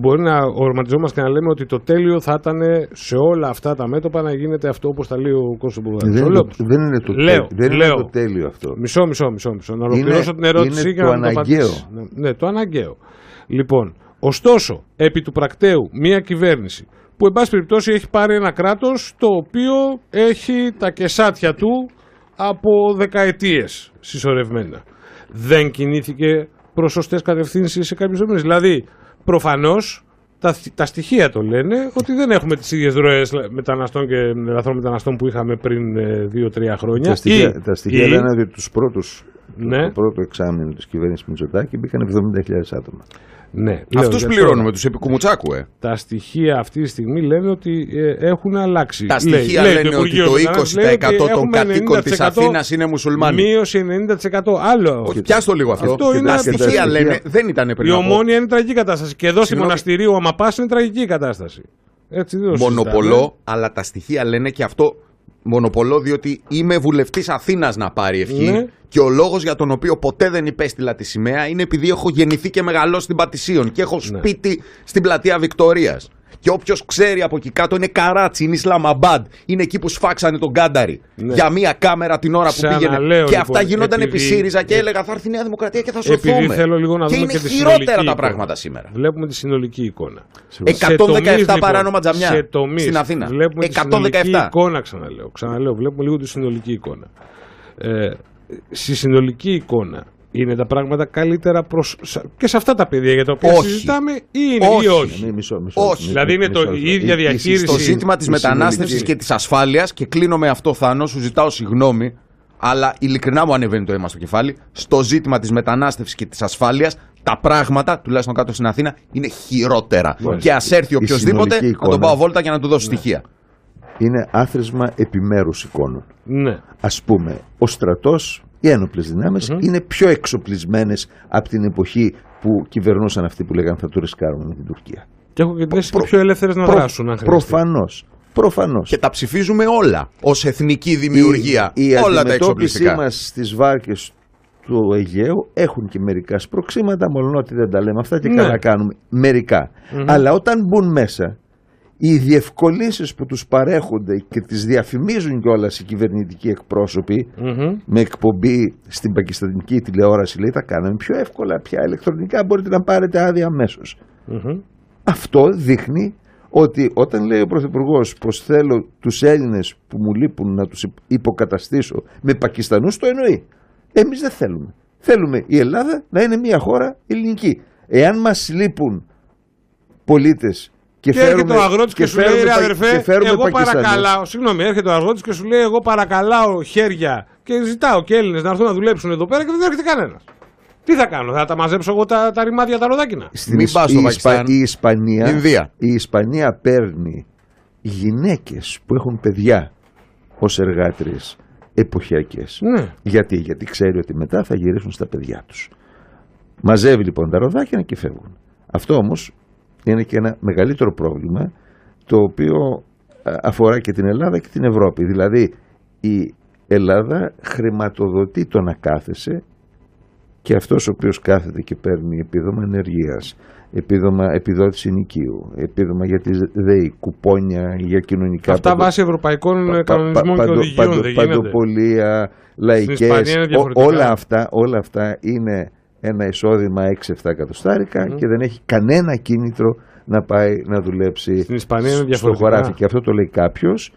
μπορεί να ορματιζόμαστε και να λέμε ότι το τέλειο θα ήταν σε όλα αυτά τα μέτωπα να γίνεται αυτό όπως τα λέει ο Κώστας Μπουργαλής. Δεν, Το είναι λέω. το, δεν είναι το Λέω, τέλειο, δεν λέω. είναι το τέλειο αυτό. Μισό, μισό, μισό, μισό. Να ολοκληρώσω την ερώτηση είναι και το να μου το αναγκαίο. απαντήσεις. Ναι, ναι, το αναγκαίο. Λοιπόν, ωστόσο, επί του πρακτέου, μια κυβέρνηση που, εν πάση περιπτώσει, έχει πάρει ένα κράτος το οποίο έχει τα κεσάτια του από δεκαετίες συσσωρευμένα. Δεν κινήθηκε προς σωστές κατευθύνσεις σε κάποιους τομείς. Δηλαδή, προφανώς, τα, τα στοιχεία το λένε ότι δεν έχουμε τις ίδιες ροές μεταναστών και ελαθρών μεταναστών που είχαμε πριν ε, δύο-τρία χρόνια. Τα στοιχεία, Ή- τα στοιχεία ή- λένε ότι τους πρώτους, Ναι. το πρώτο εξάμεινο της κυβέρνησης Μητσοτάκη μπήκαν 70.000 άτομα. Ναι, λέω Αυτούς για πληρώνουμε, τώρα. τους επικουμουτσάκου, ε. Τα στοιχεία αυτή τη στιγμή λένε ότι ε, έχουν αλλάξει. Τα Λέει- στοιχεία λέει λένε ότι Υπουργείο το Μετανάστευσης λέει 20% των έχουμε κατοίκων της 90% Αθήνας είναι μουσουλμάνοι. Μείωση 90%. Άλλο. Όχι, πιάστο λίγο αυτό. Αυτό είναι τα απίστευτο. στοιχεία Τα λένε στοιχεία- δεν ήταν πριν. Η από- ομόνια είναι τραγική κατάσταση. Και εδώ στη Συγγνώμη. μοναστηρίου, άμα πα, είναι τραγική η κατάσταση. Έτσι δεν το συζητάμε. Μονοπολό, αλλά τα στοιχεία λένε και αυτό μονοπολό διότι είμαι βουλευτής Αθήνας να πάρει ευχή Ναι. και ο λόγος για τον οποίο ποτέ δεν υπέστειλα τη σημαία είναι επειδή έχω γεννηθεί και μεγαλώσει στην Πατησίων και έχω Ναι. σπίτι στην πλατεία Βικτορίας. Και όποιος ξέρει από εκεί κάτω είναι Καράτσι, είναι Ισλαμαμπάντ. Είναι εκεί που σφάξανε τον Κάνταρη. Ναι. Για μία κάμερα την ώρα που Ξαναλέω, πήγαινε. και λοιπόν, αυτά γινόταν επί επειδή- ΣΥΡΙΖΑ και έλεγα θα έρθει η Νέα Δημοκρατία και θα σωθούμε. Επειδή θέλω λίγο να και δούμε είναι και τη χειρότερα συνολική τα εικόνα. πράγματα σήμερα. Βλέπουμε τη συνολική εικόνα. 117 Σε τομείς, παράνομα λοιπόν, τζαμιά σε τομείς στην Αθήνα. Βλέπουμε τη 117. συνολική εικόνα, ξαναλέω. Ξαναλέω, βλέπουμε λίγο τη συνολική εικόνα. Ε, στη συνολική εικόνα είναι τα πράγματα καλύτερα προς, σα- και σε αυτά τα παιδιά για τα οποία Όχι. συζητάμε ή είναι Όχι. ή όχι. Ναι, μισό, μισό, Όχι. μισό, Δηλαδή είναι το- μισό, η ίδια μισό. διαχείριση- στο ζήτημα της η μετανάστευσης συνολική- και της ασφάλειας και κλείνω με αυτό Θάνος, σου ζητάω συγγνώμη Αλλά ειλικρινά μου ανεβαίνει το αίμα στο κεφάλι. Στο ζήτημα της μετανάστευσης και της ασφάλειας, τα πράγματα, τουλάχιστον κάτω στην Αθήνα, είναι χειρότερα. Και ας έρθει οποιοδήποτε συνολική να τον εικόνα. πάω βόλτα και να του δώσω στοιχεία. Είναι άθροισμα επιμέρους εικόνων. Ναι. Ας πούμε, ο στρατός, οι ένοπλες δυνάμεις είναι πιο εξοπλισμένες από την εποχή που κυβερνούσαν αυτοί που λέγανε θα το ρισκάρουμε με την Τουρκία. Και έχω και την αίσθηση Προ- πιο ελεύθερες να Προ- δράσουν. Αν χρειαστεί. προφανώς. Προφανώς. Και τα ψηφίζουμε όλα ως εθνική δημιουργία. Η, η όλα τα αντιμετώπιση εξοπλιστικά. μας στις βάρκες του Αιγαίου έχουν και μερικά σπροξήματα, μόνο ότι δεν τα λέμε αυτά και Ναι. καλά κάνουμε. Μερικά. Αλλά όταν μπουν μέσα, οι διευκολύνσεις που τους παρέχονται και τις διαφημίζουν κιόλας οι κυβερνητικοί εκπρόσωποι Μμμ. με εκπομπή στην πακιστανική τηλεόραση λέει τα κάναμε πιο εύκολα πια ηλεκτρονικά μπορείτε να πάρετε άδεια αμέσως Μμμ. αυτό δείχνει ότι όταν λέει ο Πρωθυπουργός πως θέλω τους Έλληνες που μου λείπουν να τους υπ- υποκαταστήσω με Πακιστανούς το εννοεί. Εμείς δεν θέλουμε. Θέλουμε η Ελλάδα να είναι μια χώρα ελληνική. Εάν μας λείπουν πολίτες και, Και φέρουμε, έρχεται ο αγρότης και, σου λέει: φέρουμε Ρε Πα- αδερφέ, και φέρουμε εγώ Πακιστανούς». παρακαλάω. Συγγνώμη, έρχεται ο αγρότης και σου λέει: Εγώ παρακαλάω χέρια και ζητάω και Έλληνες να έρθουν να δουλέψουν εδώ πέρα και δεν έρχεται κανένας. Τι θα κάνω, θα τα μαζέψω εγώ τα, τα ρημάδια τα ροδάκινα; Στην Μην Ισ- πας στο η, Πακιστάν. η Ισπανία, Ινδία. η Ισπανία παίρνει γυναίκες που έχουν παιδιά ως εργάτριες εποχιακές. Ναι. Γιατί, γιατί ξέρει ότι μετά θα γυρίσουν στα παιδιά τους. Μαζεύει λοιπόν τα ροδάκια και φεύγουν. Αυτό όμως είναι και ένα μεγαλύτερο πρόβλημα το οποίο α, αφορά και την Ελλάδα και την Ευρώπη. Δηλαδή η Ελλάδα χρηματοδοτεί το να κάθεσαι και αυτός ο οποίος κάθεται και παίρνει επίδομα ενεργείας, επίδομα επιδότηση νοικίου, επίδομα για τη ΔΕΗ, κουπόνια για κοινωνικά Αυτά παντο- βάσει ευρωπαϊκών πα- πα- κανονισμών και παντο- οδηγιών παντο- δεν γίνεται. Παντοπολία, λαϊκές, Ισπανία είναι ό- διαφορετικά. όλα, αυτά, όλα αυτά είναι ένα εισόδημα 6-7 εκατοστάρικα και δεν έχει κανένα κίνητρο να πάει να δουλέψει Στην Ισπανία είναι στο διαφορετικά. χωράφι. Και αυτό το λέει κάποιος,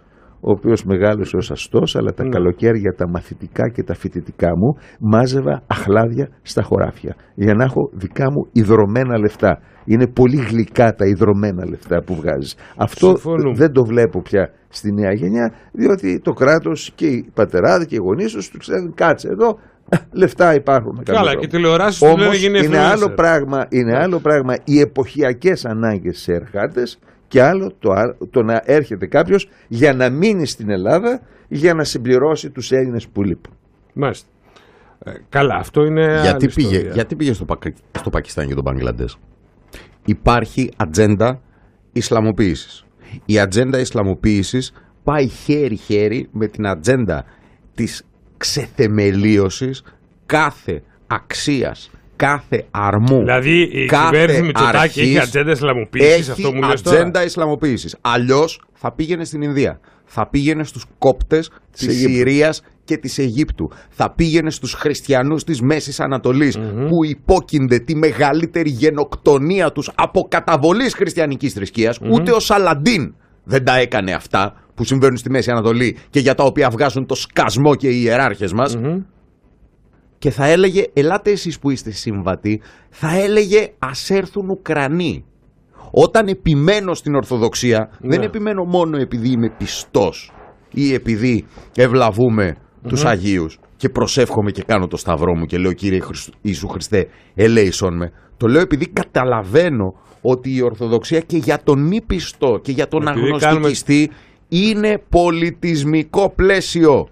ο οποίος μεγάλωσε ως αστός, αλλά τα Ναι. καλοκαίρια, τα μαθητικά και τα φοιτητικά μου μάζευα αχλάδια στα χωράφια για να έχω δικά μου ιδρωμένα λεφτά. Είναι πολύ γλυκά τα ιδρωμένα λεφτά που βγάζεις. Αυτό Συμφωνούμε. δεν το βλέπω πια στη νέα γενιά, διότι το κράτος και οι πατεράδες και οι γονείς τους τους ξέρουν κάτσε εδώ. Λεφτά υπάρχουν. να κάνουμε Καλά, δρόμο». και τηλεοράσεις τους λένε Όμως γίνει είναι influencer. άλλο, πράγμα, είναι άλλο πράγμα οι εποχιακές ανάγκες σε εργάτες και άλλο το, α- το να έρχεται κάποιος για να μείνει στην Ελλάδα για να συμπληρώσει τους Έλληνες που λείπουν. Μάλιστα. Ε, καλά, αυτό είναι. Γιατί άλλη πήγε, ιστορία. γιατί πήγε στο, Πακα- στο Πακιστάν και τον Μπαγκλαντές; Υπάρχει ατζέντα Ισλαμοποίησης. Η ατζέντα Ισλαμοποίησης πάει χέρι-χέρι με την ατζέντα της ξεθεμελίωσης κάθε αξίας, κάθε αρμού. Δηλαδή η κάθε κυβέρνηση Μητσοτάκη αρχής έχει ατζέντα Ισλαμοποίησης, έχει αυτό μου λες τώρα. ατζέντα Ισλαμοποίησης. Αλλιώς θα πήγαινε στην Ινδία. Θα πήγαινε στους κόπτες της Αιγύπτου. Συρίας και της Αιγύπτου. Θα πήγαινε στους χριστιανούς της Μέσης Ανατολής, που υπόκεινται τη μεγαλύτερη γενοκτονία τους από καταβολής χριστιανικής θρησκείας. Ούτε ο Σαλαντίν δεν τα έκανε αυτά που συμβαίνουν στη Μέση Ανατολή και για τα οποία βγάζουν το σκασμό και οι ιεράρχες μας και θα έλεγε ελάτε εσείς που είστε συμβατοί θα έλεγε ας έρθουν Ουκρανοί όταν επιμένω στην Ορθοδοξία δεν Ναι. επιμένω μόνο επειδή είμαι πιστός ή επειδή ευλαβούμε τους Αγίους και προσεύχομαι και κάνω το σταυρό μου και λέω Κύριε Χριστ- Ιησού Χριστέ ελέησον με το λέω επειδή καταλαβαίνω ότι η Ορθοδοξία και για τον μη πιστό και για τον Επειδή αγνωστικιστή είναι πολιτισμικό πλαίσιο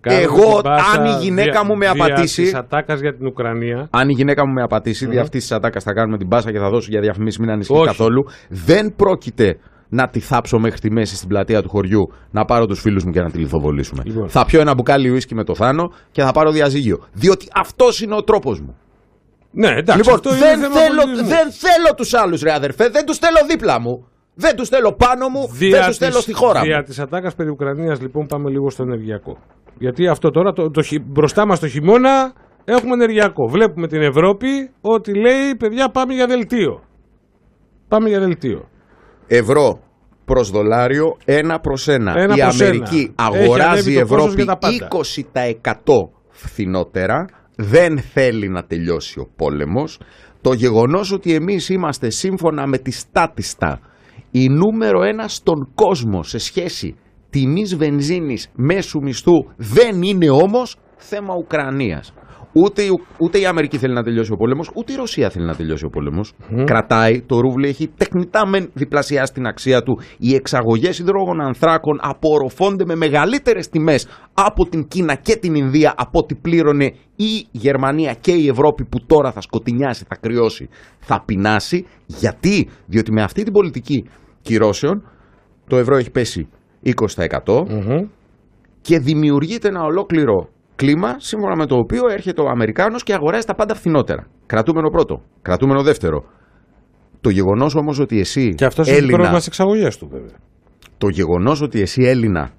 Κάνουμε Εγώ, την πάσα αν η γυναίκα δια- μου με δια απατήσει- της ατάκας για την Ουκρανία. αν η γυναίκα μου με απατήσει, δια αυτής της ατάκας θα κάνουμε την πάσα και θα δώσω για διαφημίσεις, μην ανησυχείς Όχι. καθόλου. Δεν πρόκειται να τη θάψω μέχρι τη μέση στην πλατεία του χωριού, να πάρω τους φίλους μου και να τη λιθοβολήσουμε. Λοιπόν. Θα πιω ένα μπουκάλι ουίσκι με το θάνο και θα πάρω διαζύγιο. Διότι αυτός είναι ο τρόπος μου. Ναι, εντάξει, λοιπόν, αυτό είναι δεν θέμα θέλω, πολιτισμού. δεν θέλω τους άλλους, ρε αδερφέ. Δεν τους θέλω δίπλα μου. Δεν τους θέλω πάνω μου. δεν τους της- θέλω στη χώρα Δια μου. της ατάκας περί Ουκρανίας λοιπόν πάμε λίγο στο ενεργειακό. Γιατί αυτό τώρα το, το, χει- μπροστά μας το χειμώνα έχουμε ενεργειακό. Βλέπουμε την Ευρώπη ότι λέει παιδιά πάμε για δελτίο. Πάμε για δελτίο. Ευρώ προς δολάριο ένα προς ένα. Ένα Η προς Αμερική ένα. Έχει αγοράζει ανέβει το κόστος Ευρώπη για τα πάντα. 20% φθηνότερα. Δεν θέλει να τελειώσει ο πόλεμος. Το γεγονός ότι εμείς είμαστε σύμφωνα με τη στάτιστα η νούμερο ένα στον κόσμο σε σχέση τιμής βενζίνης μέσου μισθού δεν είναι όμως θέμα Ουκρανίας. Ούτε, η- ούτε η Αμερική θέλει να τελειώσει ο πόλεμος, ούτε η Ρωσία θέλει να τελειώσει ο πόλεμος. Κρατάει, το ρούβλι έχει τεχνητά μεν διπλασιάσει την αξία του. Οι εξαγωγές υδρόγων ανθράκων απορροφώνται με μεγαλύτερες τιμές από την Κίνα και την Ινδία από ό,τι πλήρωνε η Γερμανία και η Ευρώπη που τώρα θα σκοτεινιάσει, θα κρυώσει, θα πεινάσει. Γιατί, διότι με αυτή την πολιτική κυρώσεων το ευρώ έχει πέσει 20% Μμμ. και δημιουργείται ένα ολόκληρο κλίμα σύμφωνα με το οποίο έρχεται ο Αμερικάνος και αγοράζει τα πάντα φθηνότερα. Κρατούμενο πρώτο, κρατούμενο δεύτερο. Το γεγονός όμως ότι εσύ Και αυτός έχει Έλληνα, πρόβλημα στι εξαγωγέ του, βέβαια. το γεγονός ότι εσύ Έλληνα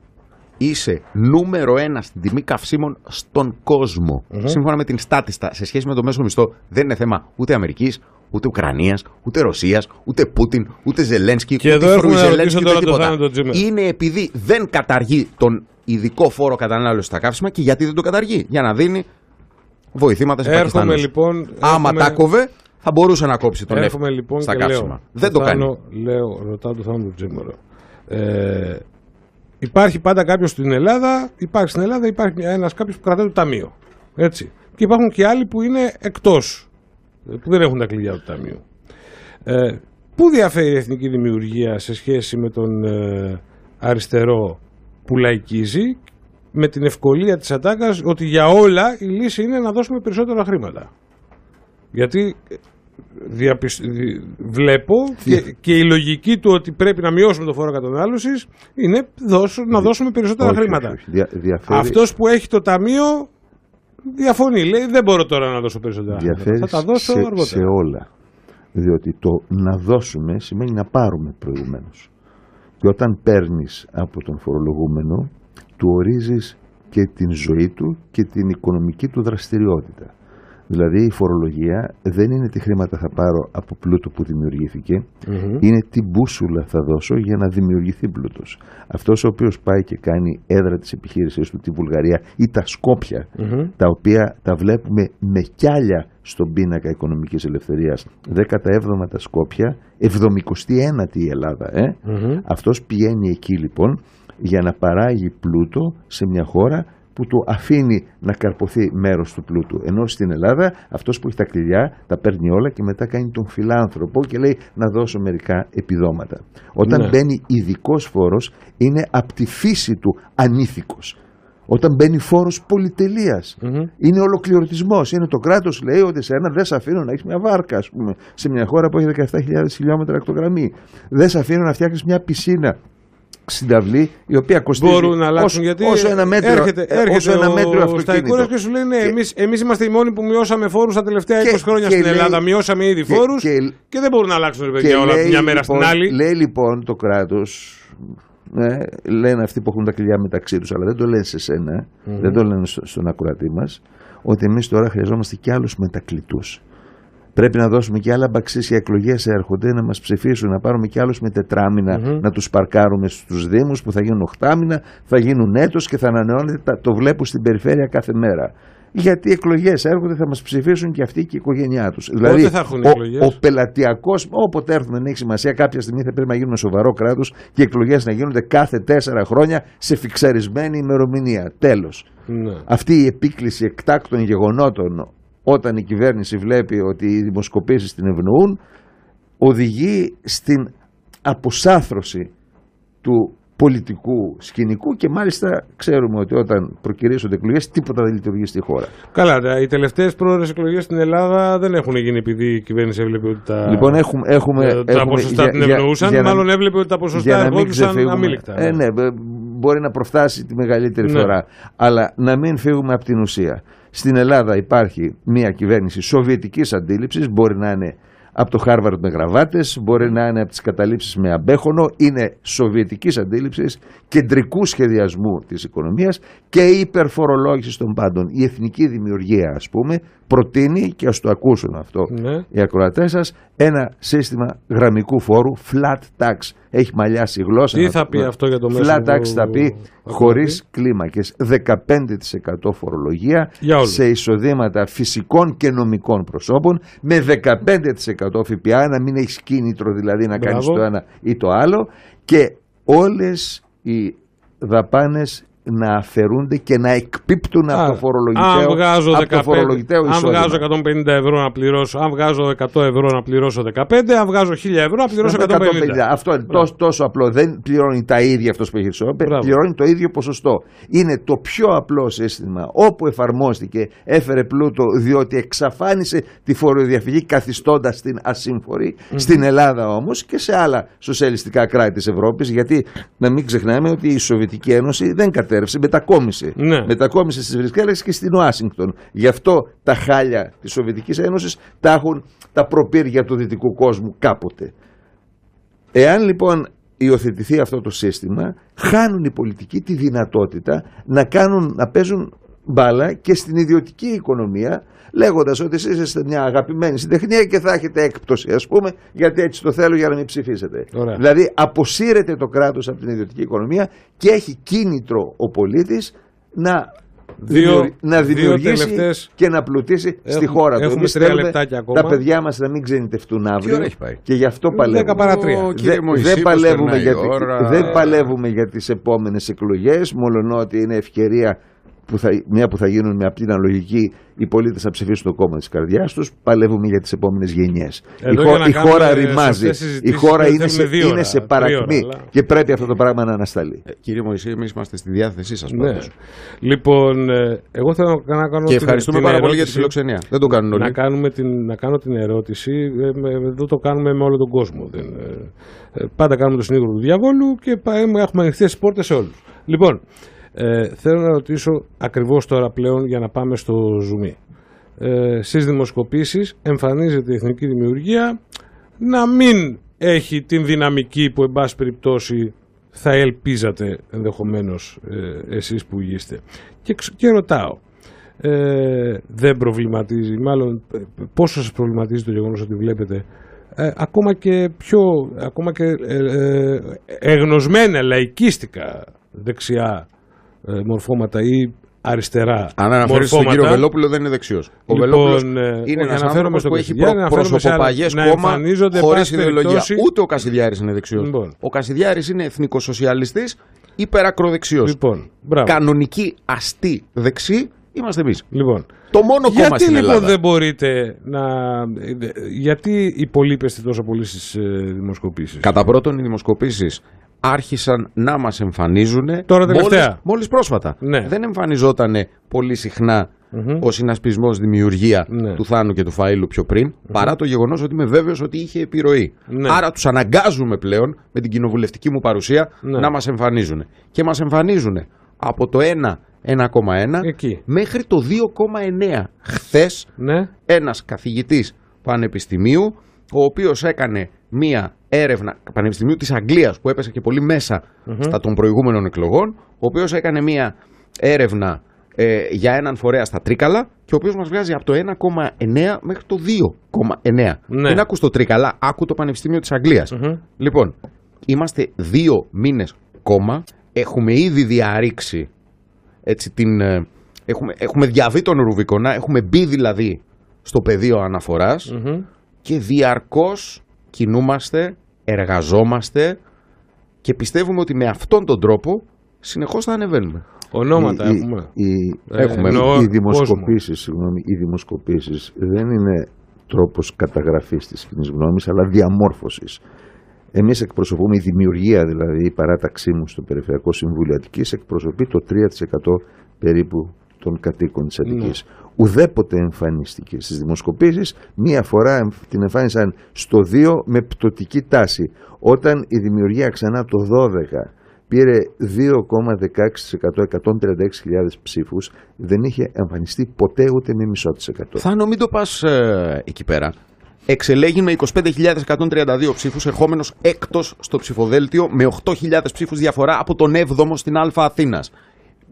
είσαι νούμερο ένα στην τιμή καυσίμων στον κοσμο σύμφωνα με την στάτιστα σε σχέση με το μέσο μισθό δεν είναι θέμα ούτε Αμερικής, ούτε Ουκρανίας, ούτε Ρωσίας, ούτε Πούτιν, ούτε Ζελένσκι, Και ούτε εδώ έρχομαι να Φρουιζελένσκι, ρωτήσω ούτε τώρα το τίποτα. θάνατο Τζίμερ. Είναι επειδή δεν καταργεί τον ειδικό φόρο κατανάλωσης στα καύσιμα και γιατί δεν το καταργεί; Για να δίνει βοηθήματα σε Έρχομαι Πακιστάνους. λοιπόν. Άμα έρχομαι- τα κόβε, θα μπορούσε να κόψει τον Έρχομαι εύκολο λοιπόν στα και καύσιμα. λέω, δεν το κάνει. Θάνο, Λέω, ρωτάω τον Θάνο Τζίμερο. Ε, υπάρχει πάντα κάποιος στην Ελλάδα, υπάρχει στην Ελλάδα, υπάρχει ένας κάποιος που κρατάει το ταμείο. Έτσι. Και υπάρχουν και άλλοι που είναι εκτός, που δεν έχουν τα κλειδιά του ταμείου. Ε, πού διαφέρει η εθνική δημιουργία σε σχέση με τον ε, αριστερό που λαϊκίζει με την ευκολία της ατάκας ότι για όλα η λύση είναι να δώσουμε περισσότερα χρήματα. Γιατί ε, διαπισ... δι- βλέπω και, και η λογική του ότι πρέπει να μειώσουμε το φόρο κατανάλωσης είναι δώσω, να δώσουμε περισσότερα Όχι, χρήματα. όχι, όχι. Δια- διαφέρει- Αυτός που έχει το ταμείο διαφωνεί. Λέει δεν μπορώ τώρα να δώσω περισσότερα χρήματα. διαφέρει Θα τα δώσω σε, αργότερα. σε όλα. Διότι το να δώσουμε σημαίνει να πάρουμε προηγουμένως. Και όταν παίρνεις από τον φορολογούμενο, του ορίζεις και την ζωή του και την οικονομική του δραστηριότητα. Δηλαδή η φορολογία δεν είναι τι χρήματα θα πάρω από πλούτο που δημιουργήθηκε, είναι τι μπούσουλα θα δώσω για να δημιουργηθεί πλούτος. Αυτός ο οποίος πάει και κάνει έδρα της επιχείρησης του, τη Βουλγαρία ή τα σκοπια τα οποία τα βλέπουμε με κιάλια στον πίνακα οικονομικής ελευθερίας, 17 τα Σκόπια, 71η η Ελλάδα. Ε; Αυτός πηγαίνει εκεί λοιπόν για να παράγει πλούτο σε μια χώρα που του αφήνει να καρποθεί μέρος του πλούτου. Ενώ στην Ελλάδα αυτός που έχει τα κλειδιά τα παίρνει όλα και μετά κάνει τον φιλάνθρωπο και λέει να δώσω μερικά επιδόματα. Όταν Ναι. μπαίνει ειδικός φόρος είναι από τη φύση του ανήθικος. Όταν μπαίνει φόρος πολυτελείας, είναι ολοκληρωτισμός. Είναι το κράτος λέει ότι σε ένα δεν σε αφήνω να έχεις μια βάρκα ας πούμε, σε μια χώρα που έχει 17.000 χιλιόμετρα ακτογραμμή. Δεν σε αφήνω να φτιάξεις μια πισίνα στην αυλή η οποία κοστίζει Μπορούν να αλλάξουν όσο, γιατί όσο ένα μέτρο, έρχεται, ε, έρχεται όσο ένα μέτρο ο αυτοκίνητο. Σταϊκούρας και σου λέει ναι, Και- εμείς, εμείς είμαστε οι μόνοι που μειώσαμε φόρους τα τελευταία 20 Και- χρόνια και στην λέει- Ελλάδα. Μειώσαμε ήδη και- φόρους και, και- δεν μπορούν να αλλάξουν ρε Και παιδιά όλα λέει, μια μέρα λοιπόν, στην άλλη. Λέει λοιπόν το κράτος ναι, λένε αυτοί που έχουν τα κλειδιά μεταξύ τους αλλά δεν το λένε σε σενα δεν το λένε στο- στον ακροατή μας ότι εμείς τώρα χρειαζόμαστε και άλλους μετακλητούς Πρέπει να δώσουμε και άλλα μπαξίσια εκλογές έρχονται να μας ψηφίσουν, να πάρουμε και άλλους με τετράμινα να τους παρκάρουμε στους Δήμους που θα γίνουν οχτάμινα, θα γίνουν έτος και θα ανανεώνεται. τα- Το βλέπω στην περιφέρεια κάθε μέρα. Γιατί οι εκλογές έρχονται, θα μας ψηφίσουν και αυτοί και η οικογένειά τους. Δηλαδή, θα έχουν ο, εκλογές; ο πελατειακός, όποτε έρθουν δεν έχει σημασία, κάποια στιγμή θα πρέπει να γίνουμε σοβαρό κράτος και οι εκλογές να γίνονται κάθε τέσσερα χρόνια σε φιξαρισμένη ημερομηνία. Τέλος. Ναι. Αυτή η επίκληση εκτάκτων γεγονότων όταν η κυβέρνηση βλέπει ότι οι δημοσκοπήσεις την ευνοούν οδηγεί στην αποσάθρωση του πολιτικού σκηνικού και μάλιστα ξέρουμε ότι όταν προκυρήσονται εκλογές τίποτα δεν λειτουργεί στη χώρα. Καλά, τα- οι τελευταίες πρόορες εκλογές στην Ελλάδα δεν έχουν γίνει επειδή η κυβέρνηση έβλεπε ότι τα, Λοιπόν, έχουμε, έχουμε, ε, τα έχουμε- ποσοστά για- την για- ευνοούσαν. για να- μάλλον έβλεπε ότι τα για ποσοστά να μην ερχόντουσαν ξεφύγουμε. αμήλικτα. Ε, ναι, μπ- μπορεί να προφτάσει τη μεγαλύτερη Ναι. φορά. Αλλά να μην φύγουμε από την ουσία. Στην Ελλάδα υπάρχει μια κυβέρνηση σοβιετικής αντίληψης, μπορεί να είναι από το Χάρβαρντ με γραβάτες, μπορεί να είναι από τις καταλήψεις με αμπέχονο, είναι σοβιετικής αντίληψης, κεντρικού σχεδιασμού της οικονομίας και υπερφορολόγησης των πάντων. Η εθνική δημιουργία, ας πούμε, προτείνει, και ας το ακούσουν αυτό Ναι. οι ακροατές σας, ένα σύστημα γραμμικού φόρου, flat tax. Έχει μαλλιάσει η γλώσσα. Τι να θα το- πει αυτό για το μέσο Flat tax του θα πει ακροατή; χωρίς κλίμακες. 15% φορολογία Για όλους. σε εισοδήματα φυσικών και νομικών προσώπων με 15% ΦΠΑ, να μην έχεις κίνητρο δηλαδή να κάνεις Μπράβο. το ένα ή το άλλο και όλες οι δαπάνες να αφαιρούνται και να εκπίπτουν από το Αν φορολογητέο, βγάζω, από το 15, φορολογητέο αν εισόδημα. βγάζω 150 ευρώ να πληρώσω, αν βγάζω 100 ευρώ να πληρώσω 15, αν βγάζω 1000 ευρώ να πληρώσω 150. 150. Αυτό είναι τόσο, τόσο απλό. Δεν πληρώνει τα ίδια αυτός που έχει εισόδημα, Μπράβο. πληρώνει το ίδιο ποσοστό. Είναι το πιο απλό σύστημα όπου εφαρμόστηκε, έφερε πλούτο διότι εξαφάνισε τη φοροδιαφυγή καθιστώντας την ασύμφορη. Στην Ελλάδα όμως και σε άλλα σοσιαλιστικά κράτη της Ευρώπης, γιατί να μην ξεχνάμε ότι η Σοβιετική Ένωση δεν κατέρευσε, μετακόμισε. Ναι. Μετακόμισε στις Βρυξέλλες και στην Ουάσιγκτον. Γι' αυτό τα χάλια της Σοβιετικής Ένωσης τα έχουν τα προπήρια του δυτικού κόσμου κάποτε. Εάν λοιπόν υιοθετηθεί αυτό το σύστημα, χάνουν οι πολιτικοί τη δυνατότητα να, κάνουν, να παίζουν μπάλα και στην ιδιωτική οικονομία, λέγοντας ότι εσείς είστε μια αγαπημένη συντεχνία και θα έχετε έκπτωση, ας πούμε, γιατί έτσι το θέλω για να μην ψηφίσετε. Ωραία. Δηλαδή αποσύρεται το κράτος από την ιδιωτική οικονομία και έχει κίνητρο ο πολίτης να, Δύο- δημιουργ- να δύο δημιουργήσει τελευταίες- και να πλουτίσει στη Έχουμε- χώρα του. έχουμε Εμείς τρία θέλουμε λεπτάκια ακόμα. τα παιδιά μας να μην ξενιτευτούν αύριο ώρα έχει πάει; και γι' αυτό παλεύουμε. Δέκα παρά τρία. Ω, κύριε Δεν- Μωυσή, δεν, πώς παλεύουμε περνάει η για, τη- ώρα. δεν παλεύουμε για τις επόμενες εκλογές μόλον ότι είναι ευκαιρία που θα, μια που θα γίνουν με απλή αναλογική οι πολίτες να ψηφίσουν το κόμμα της καρδιάς τους παλεύουμε για τις επόμενες γενιές η, Εδώ χω- για να η κάνουμε χώρα σωστές ρημάζει η συζητήσεις χώρα δεν είναι σε, θέλουμε δύο είναι ώρα, σε τρία παρακμή ώρα, αλλά- και πρέπει αυτό το πράγμα να ανασταλεί Ε, Κύριε Μωυσή, εμείς είμαστε στη διάθεσή σας Ναι. πάντως. Λοιπόν, ε, εγώ θέλω να να κάνω. Και την- ευχαριστούμε την πάρα πολύ για τη ερώτηση. φιλοξενία. Δεν το κάνουν όλοι. Να, κάνουμε την, να κάνω την ερώτηση. Ε, με- εδώ το κάνουμε με όλο τον κόσμο. Δεν, ε, ε, πάντα κάνουμε το συνήγορο του διαβόλου και πα- έχουμε ανοιχτές τι πόρτες σε όλους. Λοιπόν, ε, θέλω να ρωτήσω ακριβώ τώρα πλέον για να πάμε στο ζουμί. Ε, Στι δημοσκοπήσει εμφανίζεται η εθνική δημιουργία να μην έχει την δυναμική που εν πάση περιπτώσει θα ελπίζατε ενδεχομένως ε, εσείς που είστε. Και, ξ- και ρωτάω, ε, δεν προβληματίζει, μάλλον ε, πόσο σας προβληματίζει το γεγονός ότι βλέπετε ε, ακόμα και πιο, ακόμα και ε, ε, εγνωσμένα λαϊκίστικα δεξιά ε, μορφώματα ή αριστερά Αν αναφέρεις στον μορφώματα. κύριο Βελόπουλο, δεν είναι δεξιός. Ο Λοιπόν, Βελόπουλος ε, είναι όχι, ένας αναφέρομαι άνθρωπο στο που έχει Κασιδιάρη, αναφέρομαι σε άλλα- προσωποπαγές να κόμμα εμφανίζονται, εν χωρίς πάση ιδεολογία. περιπτώσει- Ούτε ο Κασιδιάρη είναι δεξιός. Λοιπόν. Ο Κασιδιάρη είναι εθνικοσοσιαλιστής υπερακροδεξιός. Λοιπόν, μπράβο. Κανονική αστή δεξί είμαστε εμείς. Λοιπόν, Το μόνο κόμμα γιατί στην λοιπόν Ελλάδα. δεν μπορείτε να. Γιατί υπολείπεστε τόσο πολύ στι δημοσκοπήσεις; Κατά πρώτον, οι δημοσκοπήσεις άρχισαν να μας εμφανίζουν. Τώρα τελευταία. Μόλι πρόσφατα. Ναι. Δεν εμφανιζόταν πολύ συχνά ο συνασπισμός δημιουργία Ναι. του Θάνου και του Φαΐλου πιο πριν, παρά το γεγονός ότι είμαι βέβαιος ότι είχε επιρροή. Ναι. Άρα τους αναγκάζουμε πλέον με την κοινοβουλευτική μου παρουσία Ναι. να μας εμφανίζουν. Και μας εμφανίζουν από το 1, 1,1 Εκεί. μέχρι το 2,9. Χθες Ναι. ένας καθηγητής πανεπιστημίου ο οποίος έκανε μία έρευνα πανεπιστημίου της Αγγλίας που έπεσε και πολύ μέσα στα των προηγούμενων εκλογών ο οποίος έκανε μία έρευνα ε, για έναν φορέα στα Τρίκαλα και ο οποίος μας βγάζει από το 1,9 μέχρι το 2,9 Ναι. δεν άκου το Τρίκαλα, άκου το Πανεπιστήμιο της αγγλιας Μμμ. λοιπόν είμαστε δύο μήνες κόμμα έχουμε ήδη διαρρήξει έτσι την, ε, έχουμε, έχουμε διαβεί τον Ρουβικονά, έχουμε μπει δηλαδή στο πεδίο αναφοράς Μμμ. Και διαρκώς κινούμαστε, εργαζόμαστε και πιστεύουμε ότι με αυτόν τον τρόπο συνεχώς θα ανεβαίνουμε. Ονόματα Οι- οι- έχουμε. οι- Ε, έχουμε. εννοώ οι κόσμο. δημοσκοπήσεις, συγγνώμη, οι δημοσκοπήσεις δεν είναι τρόπος καταγραφής της κοινής γνώμης, αλλά διαμόρφωσης. Εμείς εκπροσωπούμε, η δημιουργία δηλαδή, η παράταξή μου στο Περιφερειακό Συμβούλιο Αττικής εκπροσωπεί το 3% περίπου των κατοίκων της Αττικής. Ουδέποτε εμφανίστηκε στις δημοσκοπήσεις, μία φορά εμφ- την εμφάνισαν στο 2 με πτωτική τάση. Όταν η δημιουργία ξανά το 12 πήρε 2,16%, 136.000 ψήφους, δεν είχε εμφανιστεί ποτέ ούτε με μισό της εκατό. Θα μην το πας ε, εκεί πέρα. Εξελέγει με 25.132 ψήφους, ερχόμενος έκτος στο ψηφοδέλτιο με 8.000 ψήφους διαφορά από τον 7ο στην Α Αθήνας.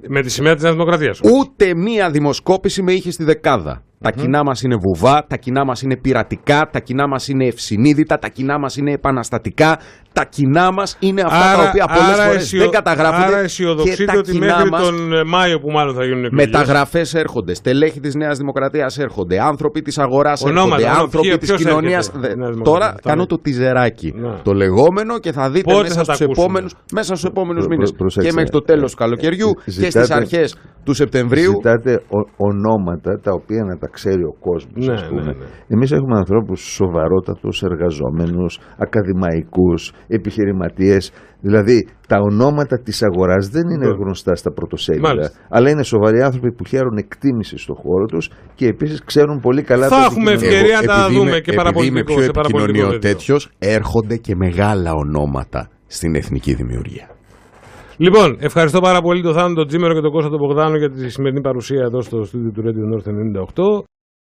Με τη σημαία της Νέας Δημοκρατίας. Ούτε μία δημοσκόπηση με είχε στη δεκάδα. Τα κοινά μας είναι βουβά, τα κοινά μας είναι πειρατικά, τα κοινά μας είναι ευσυνείδητα, τα κοινά μας είναι επαναστατικά. Τα κοινά μας είναι αυτά τα οποία πολλές φορές αισιο- δεν καταγράφονται. Άρα και αισιοδοξείτε τα ότι κοινά μέχρι μας τον ε, Μάιο που μάλλον θα γίνουν εκλογές. Μεταγραφές έρχονται, στελέχη της Νέας Δημοκρατίας έρχονται, άνθρωποι της αγοράς Ονόματα, έρχονται, ονόματα. άνθρωποι Ποιο- της ποιος κοινωνίας. έρχεται, Νέα Δημοκρατία, Τώρα αυτά κάνω είναι. το τιζεράκι. Να. Το λεγόμενο και θα δείτε Πότε μέσα θα τα στους ακούσουμε; επόμενου μέσα στους επόμενους Προ- μήνες προ- προσέξτε. και μέχρι το τέλος του καλοκαιριού και στις Ζητάτε- αρχές του Σεπτεμβρίου. Ζητάτε ο- ονόματα τα οποία να τα ξέρει ο κόσμος. Ναι, ας πούμε. ναι, ναι. Εμείς έχουμε ανθρώπους σοβαρότατους, εργαζόμενου, ακαδημαϊκούς, επιχειρηματίες. Δηλαδή τα ονόματα της αγοράς δεν είναι Ναι. γνωστά στα πρωτοσέλιδα. Μάλιστα. Αλλά είναι σοβαροί άνθρωποι που χαίρουν εκτίμηση στον χώρο τους και επίσης ξέρουν πολύ καλά Θα το έχουμε αντικείμενο. ευκαιρία να τα επειδή δούμε είμαι- και επειδή παραπολιτικό, είμαι πιο σε παραπολιτικό επικοινωνιό τέτοιο. τέτοιο, έρχονται και μεγάλα ονόματα στην εθνική δημιουργία. Λοιπόν, ευχαριστώ πάρα πολύ τον Θάνο τον Τζίμερο και τον Κώστα τον Μπογδάνο για τη σημερινή παρουσία εδώ στο στούντιο του Radio North 98.